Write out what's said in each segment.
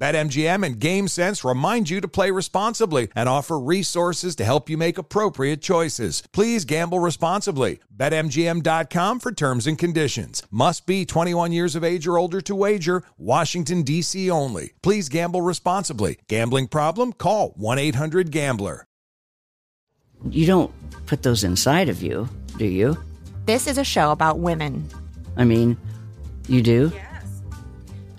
BetMGM and GameSense remind you to play responsibly and offer resources to help you make appropriate choices. Please gamble responsibly. BetMGM.com for terms and conditions. Must be 21 years of age or older to wager. Washington, D.C. only. Please gamble responsibly. Gambling problem? Call 1 800 Gambler. You don't put those inside of you, do you? This is a show about women. I mean, you do?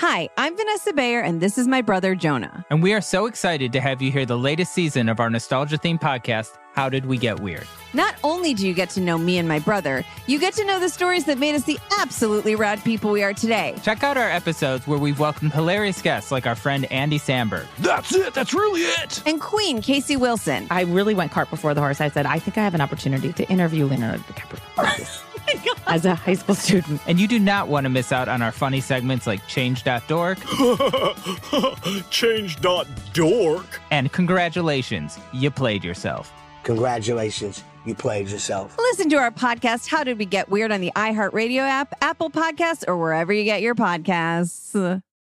Hi, I'm Vanessa Bayer, and this is my brother Jonah. And we are so excited to have you hear the latest season of our nostalgia themed podcast, How Did We Get Weird? Not only do you get to know me and my brother, you get to know the stories that made us the absolutely rad people we are today. Check out our episodes where we've welcomed hilarious guests like our friend Andy Samberg. That's it. That's really it. And Queen Casey Wilson. I really went cart before the horse. I said, I think I have an opportunity to interview Leonardo DiCaprio. As a high school student. And you do not want to miss out on our funny segments like Change.dork Change.dork. and Congratulations, you played yourself. Congratulations, you played yourself. Listen to our podcast, How Did We Get Weird, on the iHeartRadio app, Apple Podcasts, or wherever you get your podcasts.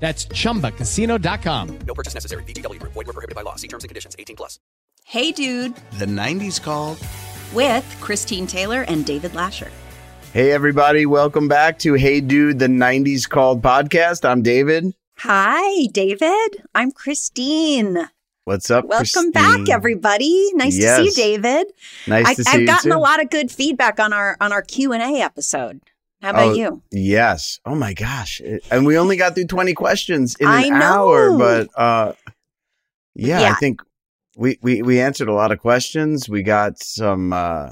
That's chumbacasino.com. No purchase necessary. VGW Group. Void were prohibited by law. See terms and conditions. 18 plus. Hey Dude, The 90s called. with Christine Taylor and David Lascher. Hey, everybody. Welcome back to Hey Dude, the 90s Called podcast. I'm David. Hi, David. I'm Christine. What's up? Welcome Christine? back, everybody. Nice to see you, David. Nice I, to see I've you. gotten too. a lot of good feedback on our on our Q and A episode. How about Oh, you? Yes. Oh my gosh. It- and we only got through 20 questions in I an know. hour, but uh yeah, Yeah. I think we, we we answered a lot of questions. We got some uh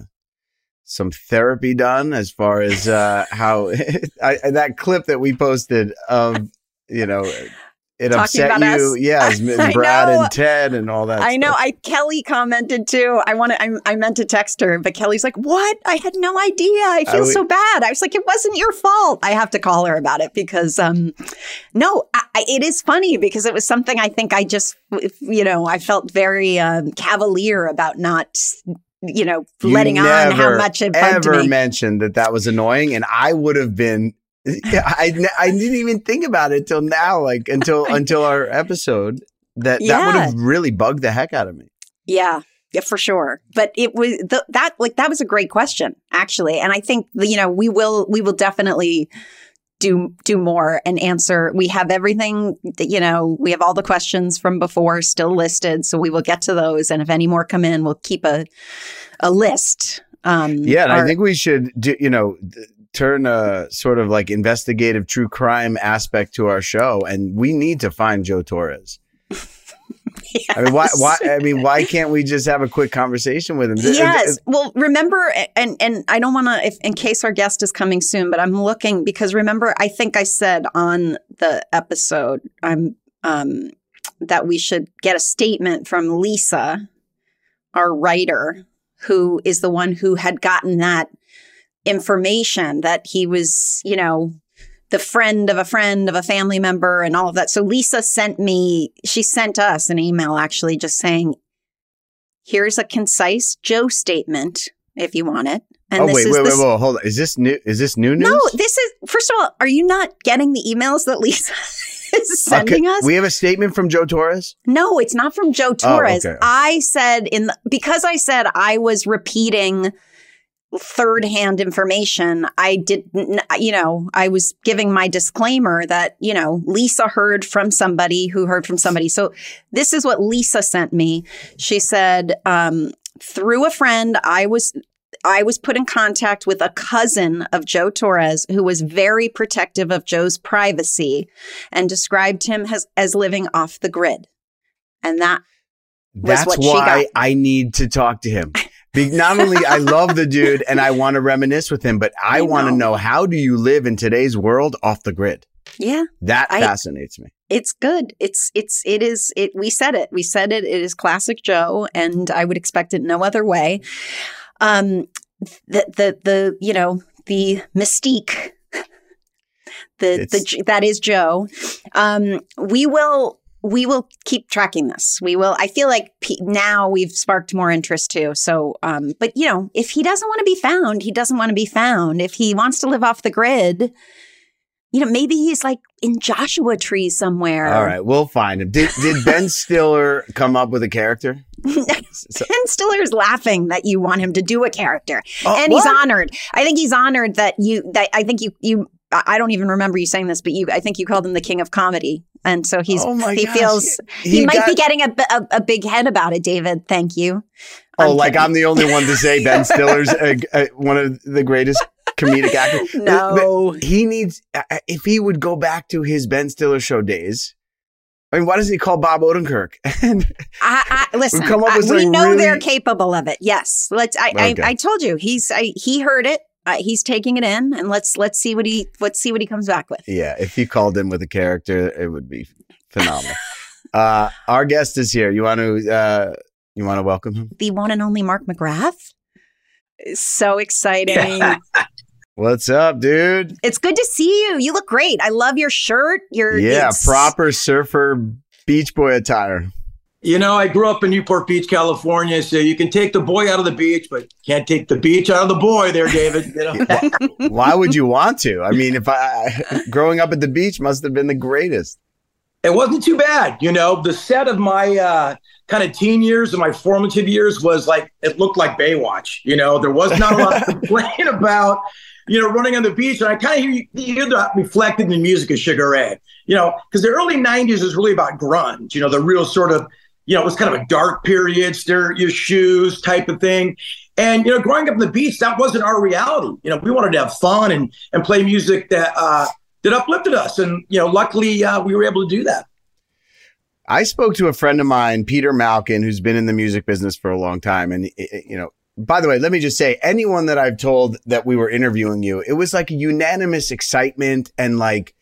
some therapy done as far as uh how I, that clip that we posted of you know it Talking upset about you. us. Yes, I Brad know. and Ted and all that. I know. stuff. I Kelly commented too. I want to. I, I meant to text her, but Kelly's like, "What? I had no idea. I I feel would- so bad." I was like, "It wasn't your fault." I have to call her about it because, um, no, I, I- it is funny because it was something I think I just, you know, I felt very um, cavalier about not, you know, You letting on how much it bugged ever me. mentioned that that was annoying, and I would have been. I I didn't even think about it till now, like until until our episode. That that would have really bugged the heck out of me. Yeah, yeah, for sure. But it was th- that like that was a great question actually, and I think you know we will we will definitely do do more and answer. We have everything you know. We have all the questions from before still listed, so we will get to those. And if any more come in, we'll keep a a list. Um, Yeah, and our- I think we should, do, you know, th- turn a sort of like investigative true crime aspect to our show, and we need to find Joe Torres. I mean, why? Why? I mean, why can't we just have a quick conversation with him? Yes. Well, remember, and and I don't want to, in case our guest is coming soon, but I'm looking because remember, I think I said on the episode, I'm um that we should get a statement from Lisa, our writer, who is the one who had gotten that information that he was, you know, the friend of a friend of a family member and all of that. So Lisa sent me, she sent us an email actually just saying, here's a concise Joe statement if you want it. And oh this wait, wait, wait, wait, hold on. Is this new? Is this new news? No, this is first of all, are you not getting the emails that Lisa is sending Okay, us? We have a statement from Joe Torres. No, it's not from Joe Oh, Torres. okay. I said in the, because I said I was repeating third hand information. I didn't, you know, I was giving my disclaimer that, you know, Lisa heard from somebody who heard from somebody. So this is what Lisa sent me. She said, um, through a friend, I was I was put in contact with a cousin of Joe Torres who was very protective of Joe's privacy and described him as, as living off the grid. And that was That's why. I need to talk to him. Be- not only I love the dude and I want to reminisce with him, but I, I want to know. how do you live in today's world off the grid? Yeah. That I- fascinates me. It's good. It's it's it is it we said it. We said it. It is classic Joe and I would expect it no other way. Um the the the you know, the mystique the the that is Joe. Um we will we will keep tracking this. We will. I feel like pe- now we've sparked more interest too. So, um, but you know, if he doesn't want to be found, he doesn't want to be found. If he wants to live off the grid, you know, maybe he's like in Joshua Tree somewhere. All right, we'll find him. Did, did Ben Stiller come up with a character? Ben Stiller's laughing that you want him to do a character, Oh, and he's honored. I think he's honored that you. That I think you. You. I I don't even remember you saying this, but you. I think you called him the king of comedy, and so he's, oh he gosh, feels he- he, he might got- be getting a, a a big head about it. David, thank you. Oh, I'm like kidding. I'm the only one to say Ben Stiller's a, a, one of the greatest comedic actors. No. But he needs uh, if he would go back to his Ben Stiller show days. I mean, why doesn't he call Bob Odenkirk? And I, I, listen, come up I- we know really- they're capable of it. Yes, let's. I, Okay. I, I told you he's. I, he heard it. Uh, he's taking it in, and let's let's see what he let's see what he comes back with. yeah, if he called him with a character, it would be phenomenal. uh, our guest is here. You want to uh, you want to welcome him? The one and only Mark McGrath. So exciting! What's up, dude? It's good to see you. You look great. I love your shirt. Your Yeah, proper surfer beach boy attire. You know, I grew up in Newport Beach, California, so you can take the boy out of the beach, but can't take the beach out of the boy there, David. You know? Why would you want to? I mean, if I growing up at the beach must have been the greatest. it wasn't too bad. You know, the set of my uh, kind of teen years and my formative years was like, it looked like Baywatch. You know, there was not a lot to complain about, you know, running on the beach. And I kind of hear, you hear that reflected in the music of Sugar Ray, you know, because the early 90s was really about grunge, you know, the real sort of, you know, it was kind of a dark period, stare at your shoes type of thing. And, you know, growing up in the beach, that wasn't our reality. You know, we wanted to have fun and, and play music that, uh, that uplifted us. And, you know, luckily uh, we were able to do that. I spoke to a friend of mine, Peter Malkin, who's been in the music business for a long time. And, eh, eh, you know, by the way, let me just say anyone that I've told that we were interviewing you, it was like a unanimous excitement and like,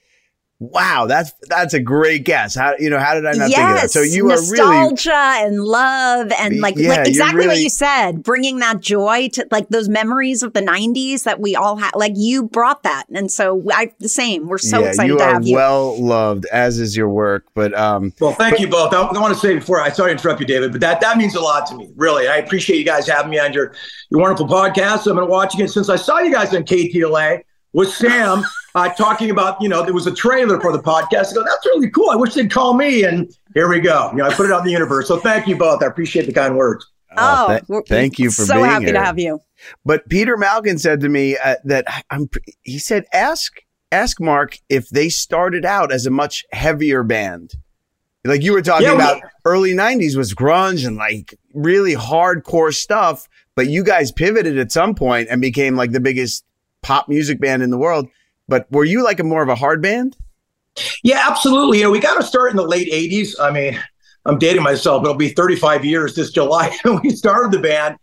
wow, that's that's a great guess. How you know, how did I not think of that? So you are really nostalgia and love and like, Yeah, like you're exactly what you said, bringing that joy to like those memories of the '90s that we all had. Like you brought that, and so I the same. We're so yeah, excited you to have you. well loved, as is your work. But um, Well, thank you both. I, I want to say before I sorry to interrupt you, David, but that that means a lot to me. Really, I appreciate you guys having me on your your wonderful podcast. I've been watching it since I saw you guys on KTLA with Sam uh, talking about you know there was a trailer for the podcast. I go, that's really cool. I wish they'd call me, and here we go. You know, I put it out in the universe. So thank you both. I appreciate the kind words. Oh, th- thank you for so being happy here. to have you. But Peter Malkin said to me uh, that I'm. He said, "Ask ask Mark if they started out as a much heavier band, like you were talking Yeah, we- about. Early '90s was grunge and like really hardcore stuff, but you guys pivoted at some point and became like the biggest pop music band in the world. But were you like a more of a hard band? Yeah, absolutely. You know, we got to start in the late 80s. I mean, I'm dating myself. It'll be 35 years this July when we started the band.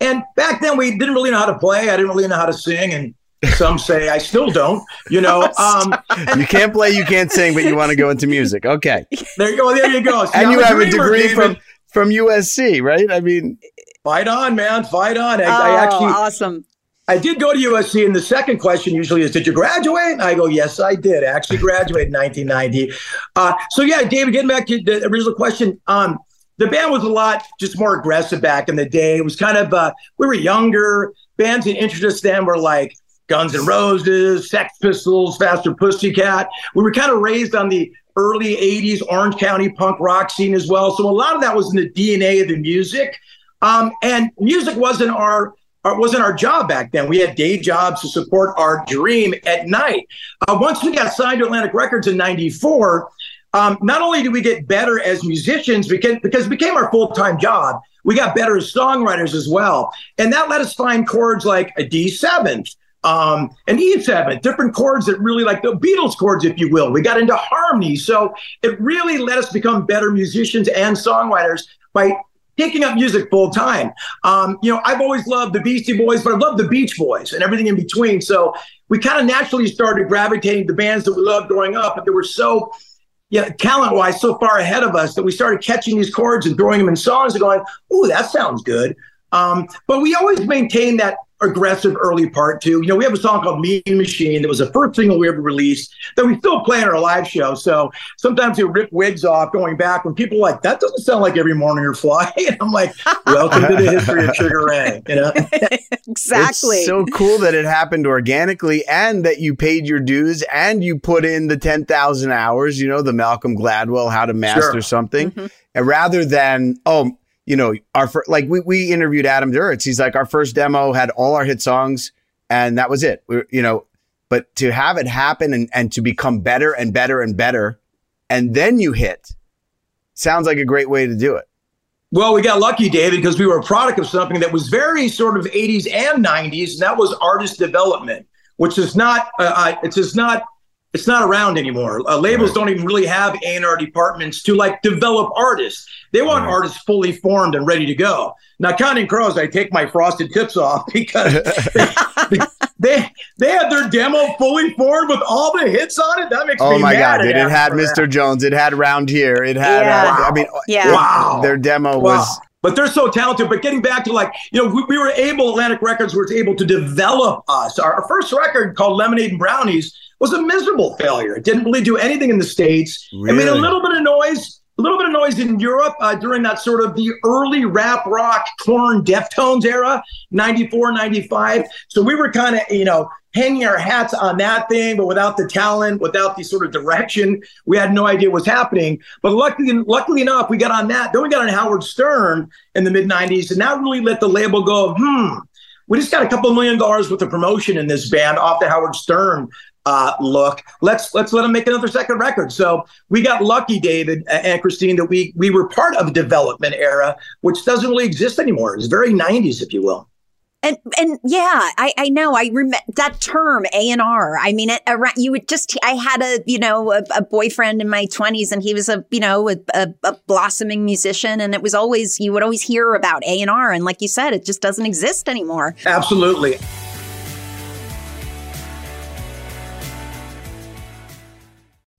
And back then we didn't really know how to play. I didn't really know how to sing. And some say I still don't, you know. Um, You can't play, you can't sing, but you want to go into music. Okay, there you go. There you go. See, and I'm you have a degree David. from from USC, right? I mean, Fight on, man. Fight on. I, oh, I actually awesome. I did go to USC, and the second question usually is, "Did you graduate?" And I go, "Yes, I did. I actually graduated in 1990." Uh, so yeah, David, getting back to the original question, um, the band was a lot just more aggressive back in the day. It was kind of uh, we were younger. Bands that interested us then were like Guns N' Roses, Sex Pistols, Faster Pussycat. We were kind of raised on the early 80s Orange County punk rock scene as well. So a lot of that was in the DNA of the music. Um, and music wasn't our it wasn't our job back then. We had day jobs to support our dream at night. Uh, once we got signed to Atlantic Records in '94, um, not only did we get better as musicians because, because it became our full time job, we got better as songwriters as well. And that let us find chords like a D seventh, um, an E7, different chords that really like the Beatles chords, if you will. We got into harmony. So it really let us become better musicians and songwriters by taking up music full time. Um, you know, I've always loved the Beastie Boys, but I love the Beach Boys and everything in between. So we kind of naturally started gravitating to bands that we loved growing up, but they were so yeah, talent wise, so far ahead of us that we started catching these chords and throwing them in songs and going, "Ooh, that sounds good." Um, but we always maintained that aggressive early part too. You know, we have a song called Mean Machine that was the first single we ever released that we still play in our live show. So sometimes we rip wigs off going back when people are like, that doesn't sound like every morning you're flying. And I'm like, welcome to the history of Sugar Ray. You know? exactly. It's so cool that it happened organically and that you paid your dues and you put in the 10,000 hours, you know, the Malcolm Gladwell, how to master Sure. something. Mm-hmm. And rather than, oh, you know, our fir- like we, we interviewed Adam Duritz. He's like, our first demo had all our hit songs and that was it. We, you know, but to have it happen and, and to become better and better and better, and then you hit sounds like a great way to do it. Well, we got lucky, David, because we were a product of something that was very sort of 80s and 90s, and that was artist development, which is not, uh, uh, it's just not, it's not around anymore. Uh, labels don't even really have A&R departments to like develop artists. They want artists fully formed and ready to go. Now, counting crows, I take my frosted tips off because they, they they had their demo fully formed with all the hits on it. That makes Oh me my God. at It, it had for that. Mr. Jones. It had Round Here. It had, Yeah. uh, I mean, Yeah. it- Wow. their demo Wow. was. But they're so talented. But getting back to like, you know, we, we were able, Atlantic Records was able to develop us. Our, our first record called Lemonade and Brownies was a miserable failure. It didn't really do anything in the States. It made a little bit of noise, a little bit of noise in Europe uh, during that sort of the early rap rock, Korn, Deftones era, 94, 95. So we were kind of, you know, hanging our hats on that thing, but without the talent, without the sort of direction, we had no idea what's happening. But luckily, luckily enough, we got on that. Then we got on Howard Stern in the mid 90s, and that really let the label go, hmm, we just got a couple million dollars worth of promotion in this band off the Howard Stern uh, look. Let's let's let them make another second record. So we got lucky, David and Christine, that we we were part of a development era, which doesn't really exist anymore. It's very 90s, if you will. And and yeah, I I know. I remember that term A and R. I mean, it, around, you would just. I had a you know a, a boyfriend in my twenties, and he was a you know a, a, a blossoming musician, and it was always you would always hear about A and R, and like you said, it just doesn't exist anymore. Absolutely.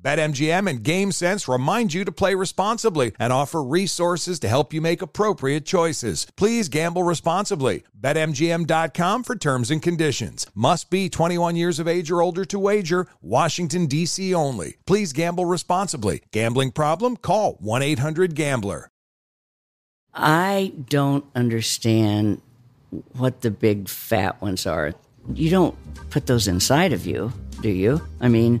BetMGM and GameSense remind you to play responsibly and offer resources to help you make appropriate choices. Please gamble responsibly. BetMGM.com for terms and conditions. Must be 21 years of age or older to wager. Washington, D.C. only. Please gamble responsibly. Gambling problem? Call 1 800 Gambler. I don't understand what the big fat ones are. You don't put those inside of you, do you? I mean,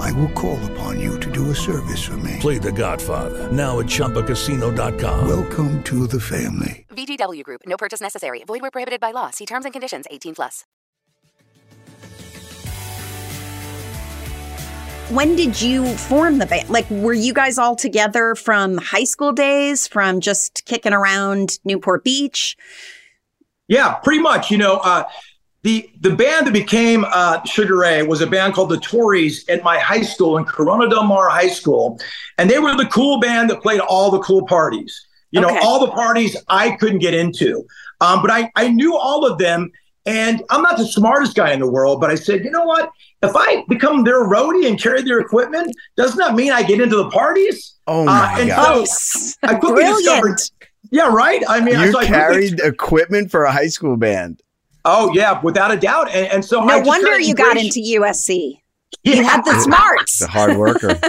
I will call upon you to do a service for me. Play The Godfather now at ChumbaCasino.com. Welcome to the family. VGW Group. No purchase necessary. Void where prohibited by law. See terms and conditions. 18 plus. When did you form the band? Like, were you guys all together from high school days, from just kicking around Newport Beach? Yeah, pretty much. You know, uh, the the band that became uh, Sugar Ray was a band called the Tories at my high school in Corona Del Mar High School, and they were the cool band that played all the cool parties. You Okay. know, all the parties I couldn't get into, um, but I I knew all of them. And I'm not the smartest guy in the world, but I said, you know what? If I become their roadie and carry their equipment, doesn't that mean I get into the parties? Uh, Oh my and God. so I quickly discovered. Yeah, right. I mean, you so I quickly- carried equipment for a high school band. Oh yeah, without a doubt. And, and so I No just wonder you got into USC. You had the smarts. The hard worker.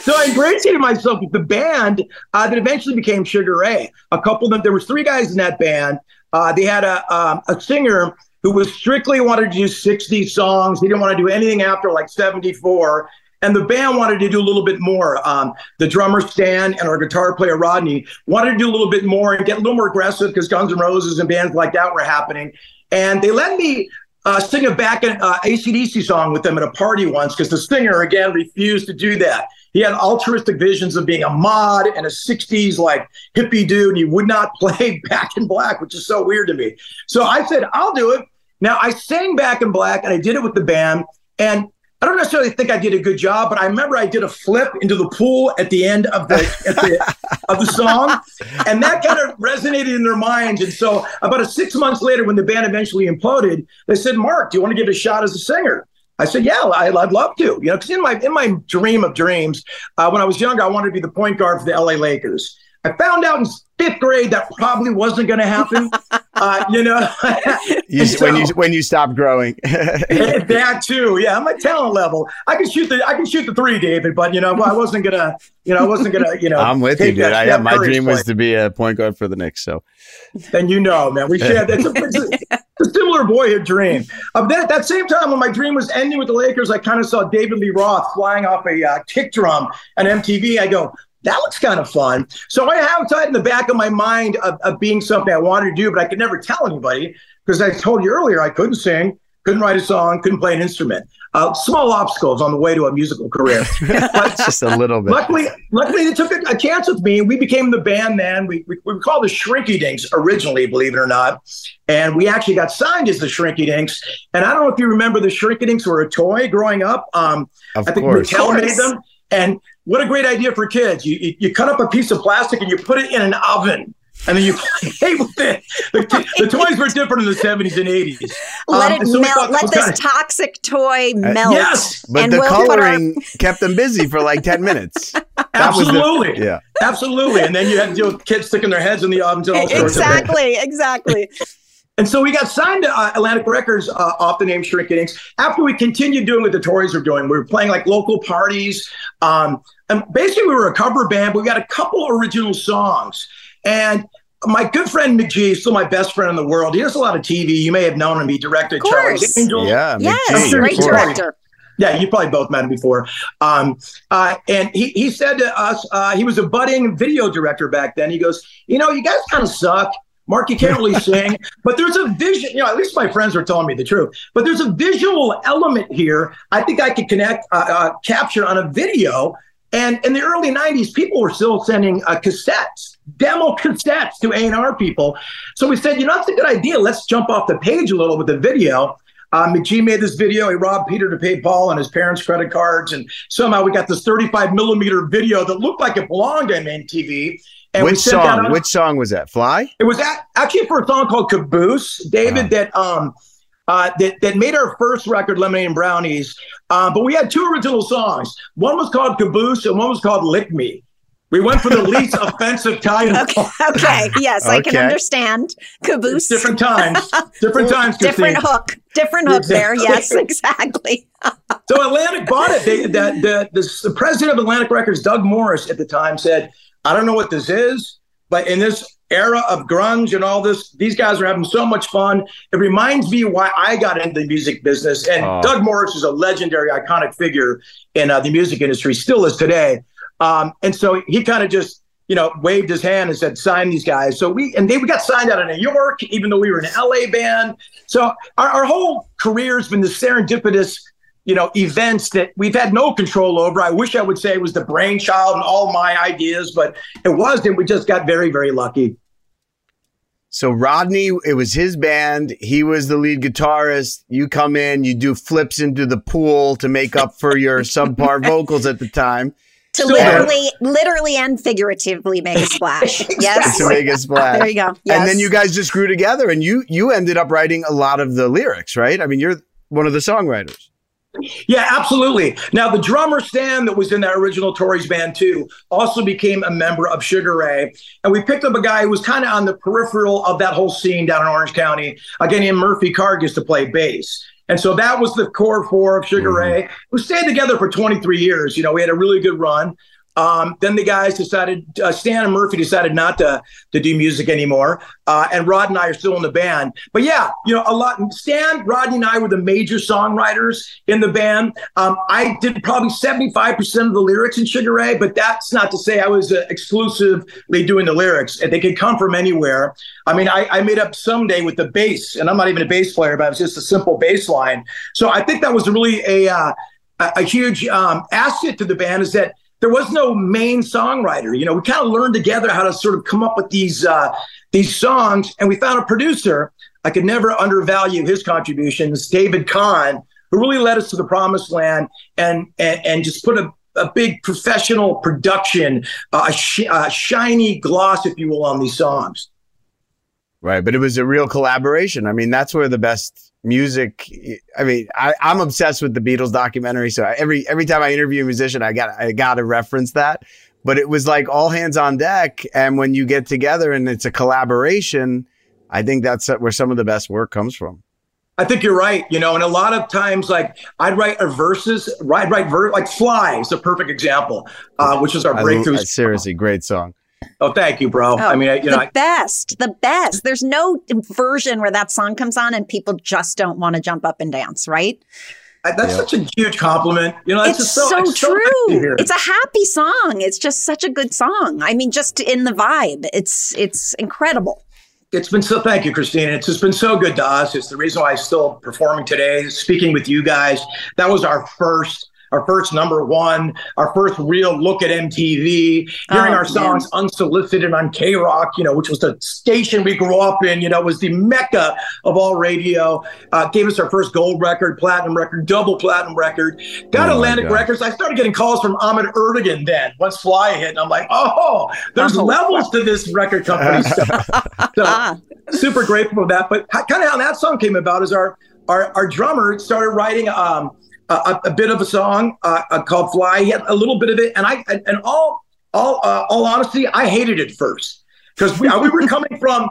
so I ingratiated myself with the band uh, that eventually became Sugar Ray. A couple of them, there was three guys in that band. Uh, they had a um, a singer who was strictly wanted to do 60 songs. He didn't want to do anything after like 74. And the band wanted to do a little bit more. Um, the drummer Stan and our guitar player Rodney wanted to do a little bit more and get a little more aggressive because Guns N' Roses and bands like that were happening. And they let me uh, sing a back an uh, ACDC song with them at a party once because the singer again refused to do that. He had altruistic visions of being a mod and a 60s like hippie dude, and he would not play Back in Black, which is so weird to me. So I said, I'll do it. Now I sang Back in Black and I did it with the band. And I don't necessarily think I did a good job, but I remember I did a flip into the pool at the end of the, the of the song, and that kind of resonated in their minds. And so, about a six months later, when the band eventually imploded, they said, "Mark, do you want to give it a shot as a singer?" I said, "Yeah, I, I'd love to." You know, because in my in my dream of dreams, uh, when I was younger, I wanted to be the point guard for the LA Lakers. I found out in fifth grade that probably wasn't going to happen. uh, you know, You, And when you so- when you stopped growing. that too. Yeah, my talent level. I can shoot the I can shoot the three, David, but you know, I wasn't gonna, you know, I wasn't gonna, you know. I'm with you, dude. that I, yeah, my Curry dream was to be a point guard for the Knicks. So Then you know, man, we share that's a, it's a, a similar boyhood dream. Uh, then at that same time, when my dream was ending with the Lakers, I kind of saw David Lee Roth flying off a uh, kick drum on MTV. I go, that looks kind of fun. So I have that in the back of my mind of, of being something I wanted to do, but I could never tell anybody because I told you earlier I couldn't sing, couldn't write a song, couldn't play an instrument. Uh, small obstacles on the way to a musical career. But Just a little bit. luckily, luckily they took a, a chance with me. We became the band then. We, we, we were called the Shrinky Dinks originally, believe it or not. And we actually got signed as the Shrinky Dinks. And I don't know if you remember the Shrinky Dinks were a toy growing up. Um, Of I think course. Mattel Of made them. And what a great idea for kids. You, you, you cut up a piece of plastic and you put it in an oven. And then you play with it. The, the toys were different in the 70s and 80s. Let Um, it so melt. thought Let this kinda- toxic toy Uh, melt. yes, But and the we'll put our- coloring kept them busy for like 10 minutes. That was the- Absolutely. yeah. Absolutely. And then you had to deal with kids sticking their heads in the ovens and all sorts of things. exactly, exactly. And so we got signed to uh, Atlantic Records uh, off the name Shrinky Dinks. After we continued doing what the Tories were doing, we were playing like local parties. Um, and basically, we were a cover band, but we got a couple original songs. And my good friend McG, still my best friend in the world. He does a lot of TV. You may have known him. He directed Of Charlie's course. Angels. Yeah, Yes, I'm sure great director. Yeah, you probably both met him before. Um, uh, and he, he said to us, uh, he was a budding video director back then. He goes, You know, you guys kind of suck. Mark, you can't really sing, but there's a vision. You know, at least my friends are telling me the truth. But there's a visual element here. I think I could connect, uh, uh, capture on a video. And in the early '90s, people were still sending uh, cassettes, demo cassettes to A&R people. So we said, you know, that's a good idea. Let's jump off the page a little with the video. Uh, McG made this video. He robbed Peter to pay Paul on his parents' credit cards, and somehow we got this 35 millimeter video that looked like it belonged on MTV. And Which song? out- Which song was that? Fly? it was a- actually for a song called Caboose, David, that um uh, that that made our first record, Lemonade and Brownies. Uh, but we had two original songs. One was called Caboose, and one was called Lick Me. We went for the least offensive title. Okay, okay. Yes, I can understand. Caboose. Different times. Different times. Different hook. Different hook there. Yes, Exactly. exactly. So Atlantic bought it. They, the, the, the, the president of Atlantic Records, Doug Morris, at the time said, I don't know what this is, but in this era of grunge and all this, these guys are having so much fun. It reminds me why I got into the music business. And Oh. Doug Morris is a legendary, iconic figure in uh, the music industry, still is today. Um, and so he kind of just, you know, waved his hand and said, sign these guys. So we, and they, we got signed out of New York, even though we were an LA band. So our, our whole career has been the serendipitous, you know, events that we've had no control over. I wish I would say it was the brainchild and all my ideas, but it wasn't. We just got very, very lucky. So Rodney, it was his band. He was the lead guitarist. You come in, you do flips into the pool to make up for your subpar vocals at the time. To So- literally, literally and figuratively make a splash. Yes. to make a splash. There you go. Yes. And then you guys just grew together and you you ended up writing a lot of the lyrics, right? I mean, you're one of the songwriters. Yeah, absolutely. Now, the drummer Stan that was in that original Tories band too also became a member of Sugar Ray. And we picked up a guy who was kind of on the peripheral of that whole scene down in Orange County. A guy named Murphy Karges to play bass. And so that was the core four of Sugar mm-hmm. Ray. We stayed together for 23 years. You know, we had a really good run. Um, then the guys decided, uh, Stan and Murphy decided not to, to do music anymore. Uh, and Rod and I are still in the band. But yeah, you know, a lot, Stan, Rodney, and I were the major songwriters in the band. Um, I did probably 75% of the lyrics in Sugar Ray, but that's not to say I was uh, exclusively doing the lyrics. They could come from anywhere. I mean, I, I made up someday with the bass, and I'm not even a bass player, but it was just a simple bass line. So I think that was really a, uh, a, a huge um, asset to the band is that there was no main songwriter. You know, we kind of learned together how to sort of come up with these uh, these songs, and we found a producer. I could never undervalue his contributions, David Kahne, who really led us to the promised land and and, and just put a, a big professional production, uh, a, sh- a shiny gloss, if you will, on these songs. Right. But it was a real collaboration. I mean, that's where the best music. I mean, I, I'm obsessed with the Beatles documentary. So every every time I interview a musician, I got I got to reference that. But it was like all hands on deck. And when you get together and it's a collaboration, I think that's where some of the best work comes from. I think you're right. You know, and a lot of times, like I'd write a verses, I'd write ver- like "Fly" is a perfect example, uh, which is our I- breakthrough. I- seriously, great song. Oh, thank you, bro. Oh, I mean, I- you the know, I- best, the best. There's no version where that song comes on and people just don't want to jump up and dance, right? I- that's Yeah. such a huge compliment. You know, that's it's just so, so, it's so nice true. hear. It's a happy song. It's just such a good song. I mean, just in the vibe, it's it's incredible. It's been so. Thank you, Christina. It's just been so good to us. It's the reason why I'm still performing today, speaking with you guys. That was our first, our first number one, our first real look at MTV. Hearing Oh, our songs unsolicited on K Rock, you know, which was the station we grew up in. You know, was the mecca of all radio. Uh, gave us our first gold record, platinum record, double platinum record. Got Oh, Atlantic Records. I started getting calls from Ahmet Ertegun then. Once Fly hit, and I'm like, oh, there's Oh. levels to this record company stuff. So super grateful for that. But kind of how that song came about is our our, our drummer started writing um, a, a bit of a song uh, uh, called "Fly." He had a little bit of it, and I and, all all uh, all honesty, I hated it first because we, uh, we were coming from.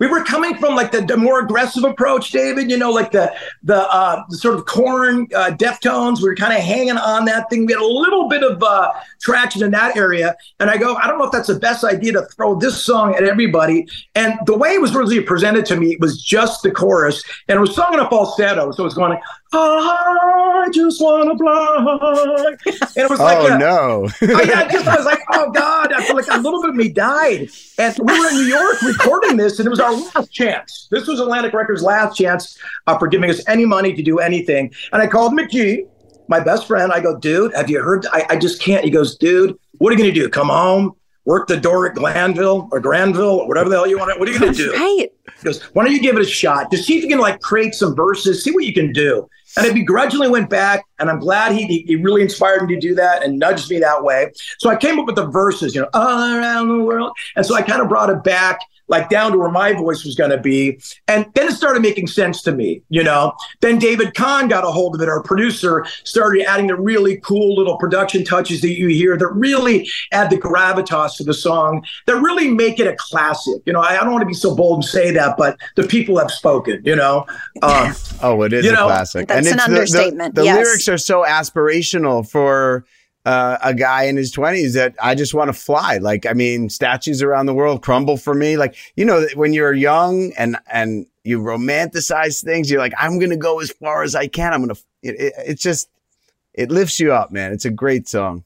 We were coming from like the, the more aggressive approach, David. You know, like the the, uh, the sort of Korn uh, Deftones. We were kind of hanging on that thing. We had a little bit of uh, traction in that area, and I go, I don't know if that's the best idea to throw this song at everybody. And the way it was really presented to me was just the chorus, and it was sung in a falsetto, so it was going like, I just want to fly, and it was like, oh a- no. I, I just I was like, oh God, I feel like a little bit of me died. And we were in New York recording this, and it was our last chance. This was Atlantic Records' last chance uh, for giving us any money to do anything. And I called McG, my best friend. I go, dude, have you heard? I, I just can't. He goes, dude, what are you going to do? Come home? Work the door at Glanville or Granville or whatever the hell you want. To. What are you going to do? Right. He goes, why don't you give it a shot? Just see if you can like create some verses, see what you can do. And I begrudgingly went back, and I'm glad he, he he really inspired me to do that and nudged me that way. So I came up with the verses, you know, all around the world. And so I kind of brought it back, like down to where my voice was going to be. And then it started making sense to me, you know. Then David Kahne got a hold of it, our producer, started adding the really cool little production touches that you hear that really add the gravitas to the song, that really make it a classic. You know, I, I don't want to be so bold and say that, but the people have spoken, you know. Um, Oh, it is You a know, classic. That's an it's the- the- understatement, The, yes. lyrics are so aspirational for uh, a guy in his 20s that I just want to fly. Like, I mean, statues around the world crumble for me. Like, you know, when you're young and and you romanticize things, you're like, I'm going to go as far as I can. I'm going to, it, it, it's just, it lifts you up, man. It's a great song.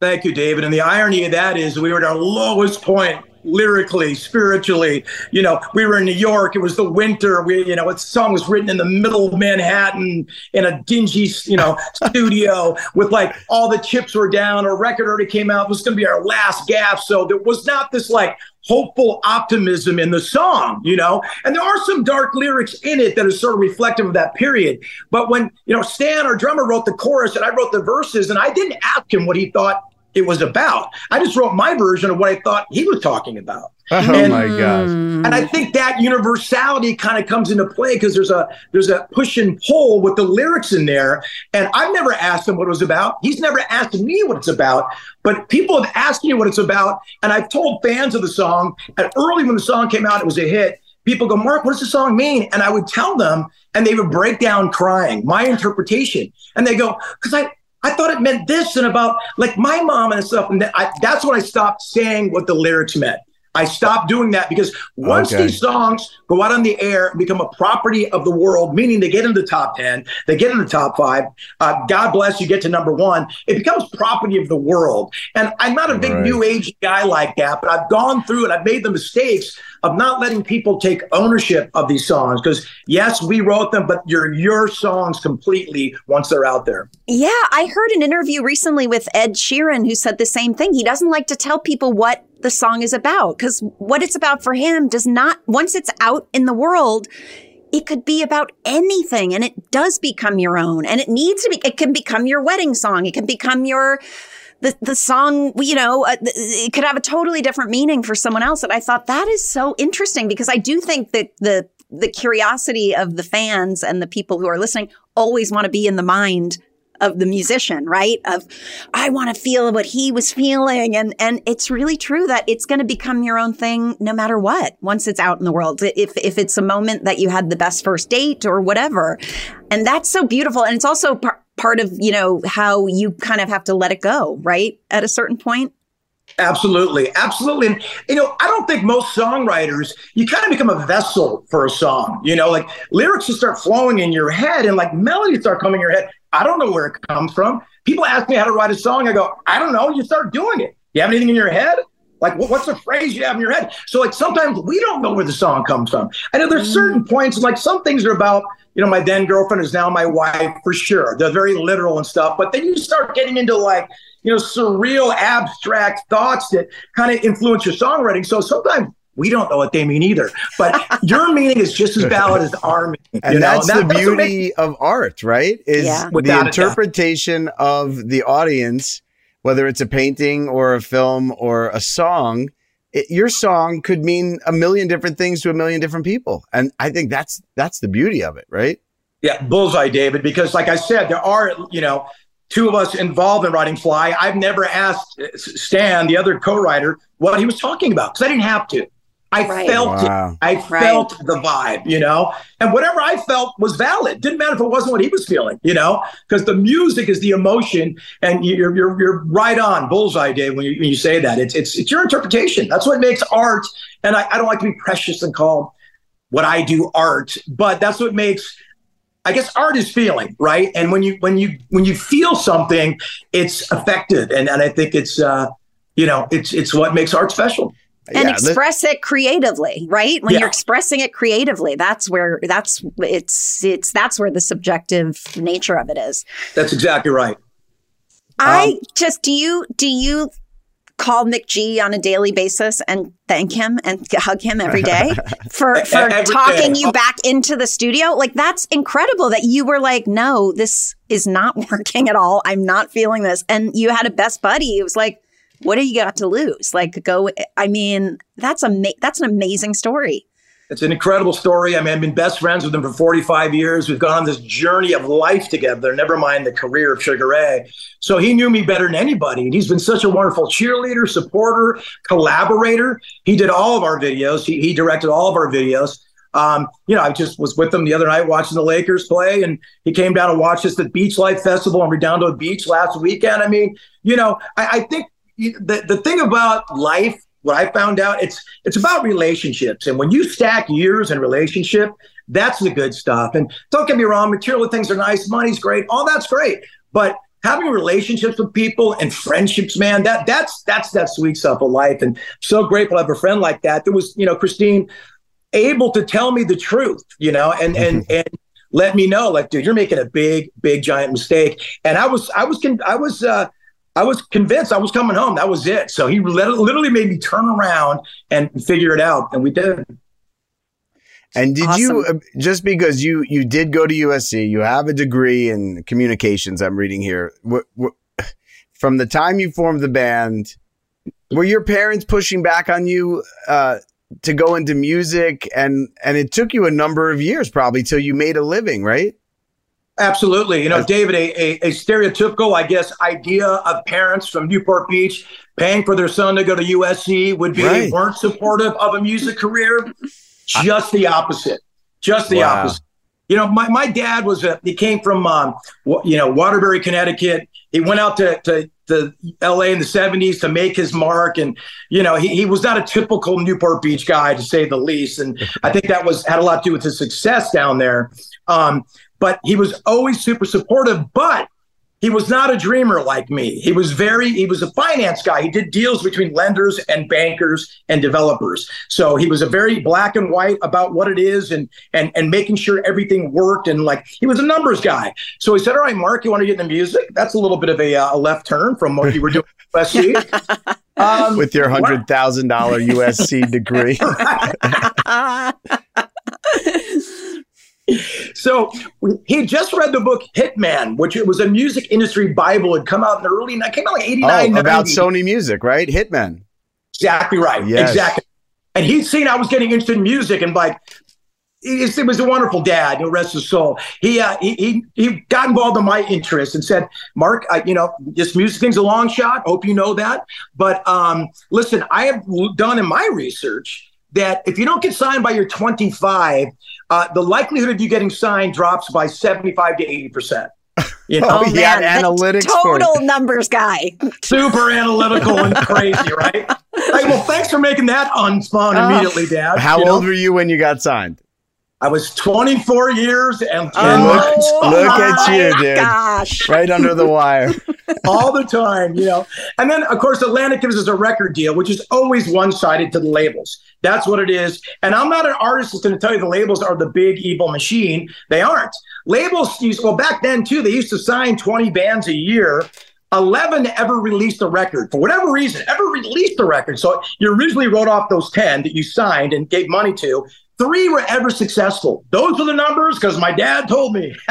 Thank you, David. And the irony of that is we were at our lowest point lyrically, spiritually. You know, we were in New York. It was the winter. We, you know, the song was written in the middle of Manhattan in a dingy, you know, studio with like all the chips were down. Our record already came out. It was going to be our last gap. So there was not this like hopeful optimism in the song, you know? And there are some dark lyrics in it that are sort of reflective of that period. But when, you know, Stan, our drummer, wrote the chorus and I wrote the verses, and I didn't ask him what he thought it was about. I just wrote my version of what I thought he was talking about. Oh And- my gosh. Mm. And I think that universality kind of comes into play because there's a there's a push and pull with the lyrics in there. And I've never asked him what it was about. He's never asked me what it's about. But people have asked me what it's about, and I've told fans of the song. And early when the song came out, it was a hit. People go, Mark, what does the song mean? And I would tell them, and they would break down crying, my interpretation. And they go, because I I thought it meant this and about like my mom and stuff. And I, that's when I stopped saying what the lyrics meant. I stopped doing that because once Okay. these songs go out on the air and become a property of the world, meaning they get into the top 10, they get in the top five, uh, God bless you, get to number one, it becomes property of the world. And I'm not a big Right. new age guy like that, but I've gone through and I've made the mistakes of not letting people take ownership of these songs because, yes, we wrote them, but you're your songs completely once they're out there. Yeah, I heard an interview recently with Ed Sheeran who said the same thing. He doesn't like to tell people what the song is about because what it's about for him does not, once it's out in the world, it could be about anything and it does become your own and it needs to be, it can become your wedding song. It can become your, the, the song, you know, uh, it could have a totally different meaning for someone else. And I thought that is so interesting because I do think that the, the curiosity of the fans and the people who are listening always want to be in the mind of the musician, right? Of I want to feel what he was feeling and and it's really true that it's going to become your own thing no matter what once it's out in the world. If if it's a moment that you had the best first date or whatever. And that's so beautiful and it's also par- part of, you know, how you kind of have to let it go, right? At a certain point. Absolutely, absolutely. And you know, I don't think most songwriters you kind of become a vessel for a song. You know, like lyrics just start flowing in your head, and like melodies start coming in your head I don't know where it comes from. People ask me how to write a song. I go, I don't know. You start doing it. You have anything in your head? Like, what- what's a phrase you have in your head? So, like, sometimes we don't know where the song comes from. I know there's mm. certain points, like, some things are about, you know, my then girlfriend is now my wife for sure. They're very literal and stuff. But then you start getting into, like, you know, surreal, abstract thoughts that kind of influence your songwriting. So sometimes we don't know what they mean either. But your meaning is just as valid as our meaning. And you know? that's That- the what makes- beauty of art, right? Is Yeah. the Without a doubt. interpretation of the audience, whether it's a painting or a film or a song. It, your song could mean a million different things to a million different people, and I think that's that's the beauty of it, right? Yeah, bullseye, David. Because, like I said, there are you know two of us involved in writing Fly. I've never asked uh, Stan, the other co-writer, what he was talking about because I didn't have to. I Right. felt Wow. it. I Right. felt the vibe, you know, and whatever I felt was valid. Didn't matter if it wasn't what he was feeling, you know, because the music is the emotion, and you're you're you're right on bullseye, Dave. When you when you say that, it's it's it's your interpretation. That's what makes art. And I, I don't like to be precious and call what I do art, but that's what makes I guess art is feeling, right? And when you when you when you feel something, it's effective, and and I think it's uh, you know it's it's what makes art special. And Yeah, express it creatively, right? When Yeah. you're expressing it creatively, that's where that's it's it's that's where the subjective nature of it is. That's exactly right. I um, just do you do you call McG on a daily basis and thank him and hug him every day for for Every talking day. you back into the studio? Like that's incredible that you were like, no, this is not working at all. I'm not feeling this, and you had a best buddy. It was like, what do you got to lose? Like, go. I mean, that's a ama- that's an amazing story. It's an incredible story. I mean, I've been best friends with him for 45 years. We've gone on this journey of life together, never mind the career of Sugar Ray. So he knew me better than anybody. And he's been such a wonderful cheerleader, supporter, collaborator. He did all of our videos, he, he directed all of our videos. Um, you know, I just was with him the other night watching the Lakers play, and he came down and watched us at Beach Life Festival in Redondo Beach last weekend. I mean, you know, I, I think the, the thing about life what I found out it's it's about relationships, and when you stack years in relationship, that's the good stuff. And don't get me wrong, material things are nice, money's great, all that's great, but having relationships with people and friendships, man, that that's that's that sweet stuff of life. And so grateful to have a friend like that. There was, you know, Christine able to tell me the truth, you know, and and and let me know, like, dude, you're making a big, big, giant mistake. And I was, I was, I was, uh, I was convinced I was coming home. That was it. So he literally made me turn around and figure it out, and we did. And did you uh, just because you you did go to USC, you have a degree in communications? I'm reading here. Wh- wh- from the time you formed the band, were your parents pushing back on you uh, to go into music? And and it took you a number of years, probably, till you made a living, right? Absolutely. You know, David, a, a, a stereotypical, I guess, idea of parents from Newport Beach paying for their son to go to USC would be Right. weren't supportive of a music career. Just the opposite. Just the Wow. opposite. You know, my, my dad was a, he came from, um, you know, Waterbury, Connecticut. He went out to, to, to LA in the 70s to make his mark. And, you know, he, he was not a typical Newport Beach guy, to say the least. And I think that was had a lot to do with his success down there. Um, but he was always super supportive. But he was not a dreamer like me. He was very, he was a finance guy. He did deals between lenders and bankers and developers. So he was a very black and white about what it is and and and making sure everything worked. And like he was a numbers guy. So he said, "All right, Mark, you want to get into music? That's a little bit of a, uh, a left turn from what you were doing at USC." Um, With your hundred thousand dollar USC degree, So he just read the book Hitman, which it was a music industry Bible. Had come out in the early, it came out like 89, oh, about 90. Sony Music, right? Hitman. Exactly right. Yes. Exactly. And he'd seen I was getting interested in music and like, it, it was a wonderful dad, you know, rest his soul. He, uh, he, he, he got involved in my interest and said, Mark, I, you know, this music thing's a long shot. Hope you know that. But um, listen, I have done in my research that if you don't get signed by your 25, uh, the likelihood of you getting signed drops by 75 to 80%. You know? Oh, man, the total numbers guy. super analytical and crazy, right? Hey, well, thanks for making that unspun Oh. immediately, Dad. How You know? old were you when you got signed? I was 24 years and, And and look, look at you, dude. gosh. Right under the wire. all the time, you know. And then, of course, Atlantic gives us a record deal, which is always one sided to the labels. That's what it is. And I'm not an artist that's going to tell you the labels are the big evil machine. They aren't. Labels used, well, back then, too, they used to sign 20 bands a year. 11 ever released a record for whatever reason, ever released a record. So you originally wrote off those 10 that you signed and gave money to. Three were ever successful. Those are the numbers because my dad told me.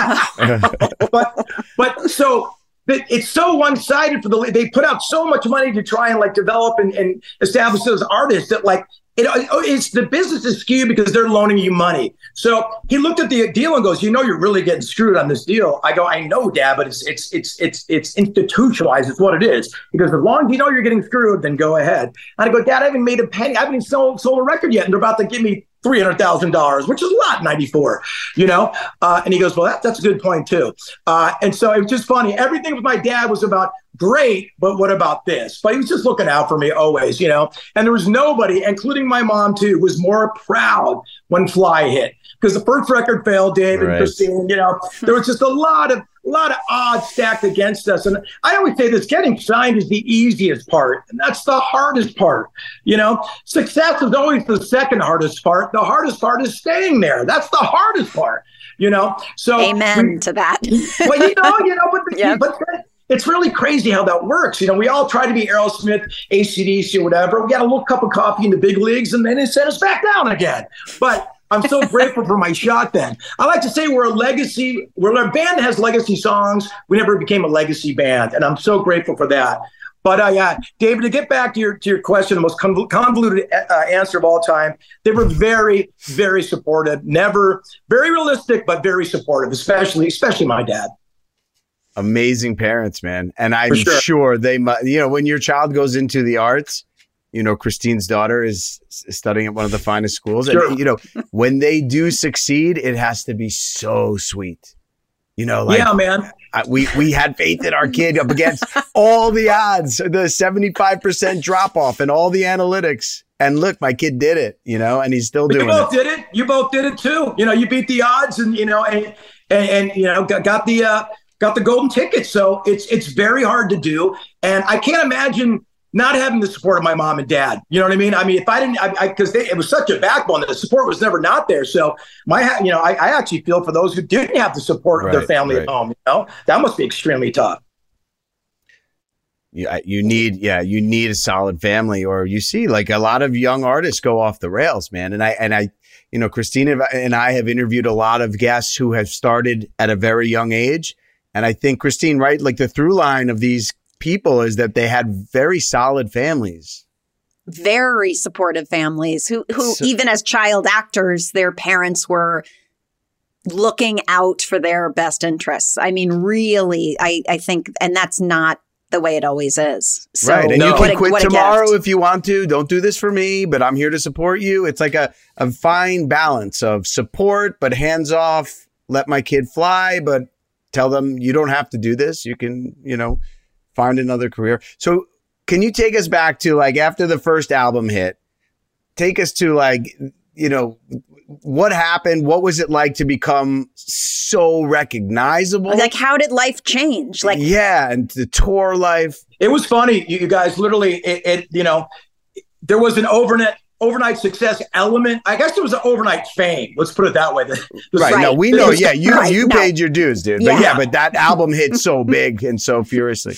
but but so it's so one-sided for the they put out so much money to try and like develop and, and establish those artists that like it, it's the business is skewed because they're loaning you money. So he looked at the deal and goes, "You know, you're really getting screwed on this deal." I go, "I know, Dad, but it's it's it's it's it's institutionalized. It's what it is." He goes, "As long as you know you're getting screwed, then go ahead." And I go, "Dad, I haven't made a penny. I haven't even sold sold a record yet, and they're about to give me three hundred thousand dollars, which is a lot, ninety four. You know?" Uh, and he goes, "Well, that, that's a good point too." Uh, and so it was just funny. Everything with my dad was about great, but what about this? But he was just looking out for me always, you know. And there was nobody, including my mom too, was more proud when Fly hit because the first record failed, Dave and Right. Christine. You know, there was just a lot of a lot of odds stacked against us. And I always say this: getting signed is the easiest part, and that's the hardest part. You know, success is always the second hardest part. The hardest part is staying there. That's the hardest part. You know, so Amen to that. well, you know, you know, but, the, but it's really crazy how that works. You know, we all try to be Aerosmith, ACDC, or whatever. We got a little cup of coffee in the big leagues, and then they send us back down again. But I'm so grateful for my shot. Then I like to say we're a legacy. We're a band that has legacy songs. We never became a legacy band, and I'm so grateful for that. But uh, yeah, David, to get back to your to your question, the most convoluted uh, answer of all time, they were very, very supportive. Never very realistic, but very supportive, especially especially my dad. amazing parents, man. And I'm sure. sure. they, you know, when your child goes into the arts, you know, Christine's daughter is studying at one of the finest schools. Sure. And, you know, when they do succeed, it has to be so sweet. You know, like, yeah, man. I, we, we had faith in our kid up against all the odds, the 75% drop off and all the analytics. And look, my kid did it, you know, and he's still But you both it. did it. You both did it too. You know, you beat the odds, and you know, and and, and you know, got, got the uh, got the golden ticket. So it's it's very hard to do, and I can't imagine not having the support of my mom and dad. You know what I mean? I mean, if I didn't, I because it was such a backbone that the support was never not there. So my, you know, I, I actually feel for those who didn't have the support of their family right. at home. You know, that must be extremely tough. Yeah, you need yeah, you need a solid family, or you see like a lot of young artists go off the rails, man. And I and I, you know, Christina and I have interviewed a lot of guests who have started at a very young age, and I think Christine, right, like the through line of these people is that they had very solid families. very supportive families who who So- even as child actors their parents were looking out for their best interests i mean really i i think and that's not the way it always is so right. And you can a- quit tomorrow gift. if you want to. Don't do this for me, but I'm here to support you. It's like a, a fine balance of support, but hands off, let my kid fly, but tell them you don't have to do this. You can, you know, find another career. So can you take us back to like after the first album hit, take us to like, you know, what happened? What was it like to become so recognizable? like how did life change like yeah, and the tour life. It was funny, you you guys. Literally, it, it you know, there was an overnight overnight success element. I guess there was an overnight fame. Let's put it that way. The- the- Right. No, we know. Yeah, you Right, you no. paid your dues, dude. But Yeah. yeah, but that album hit so big and so furiously.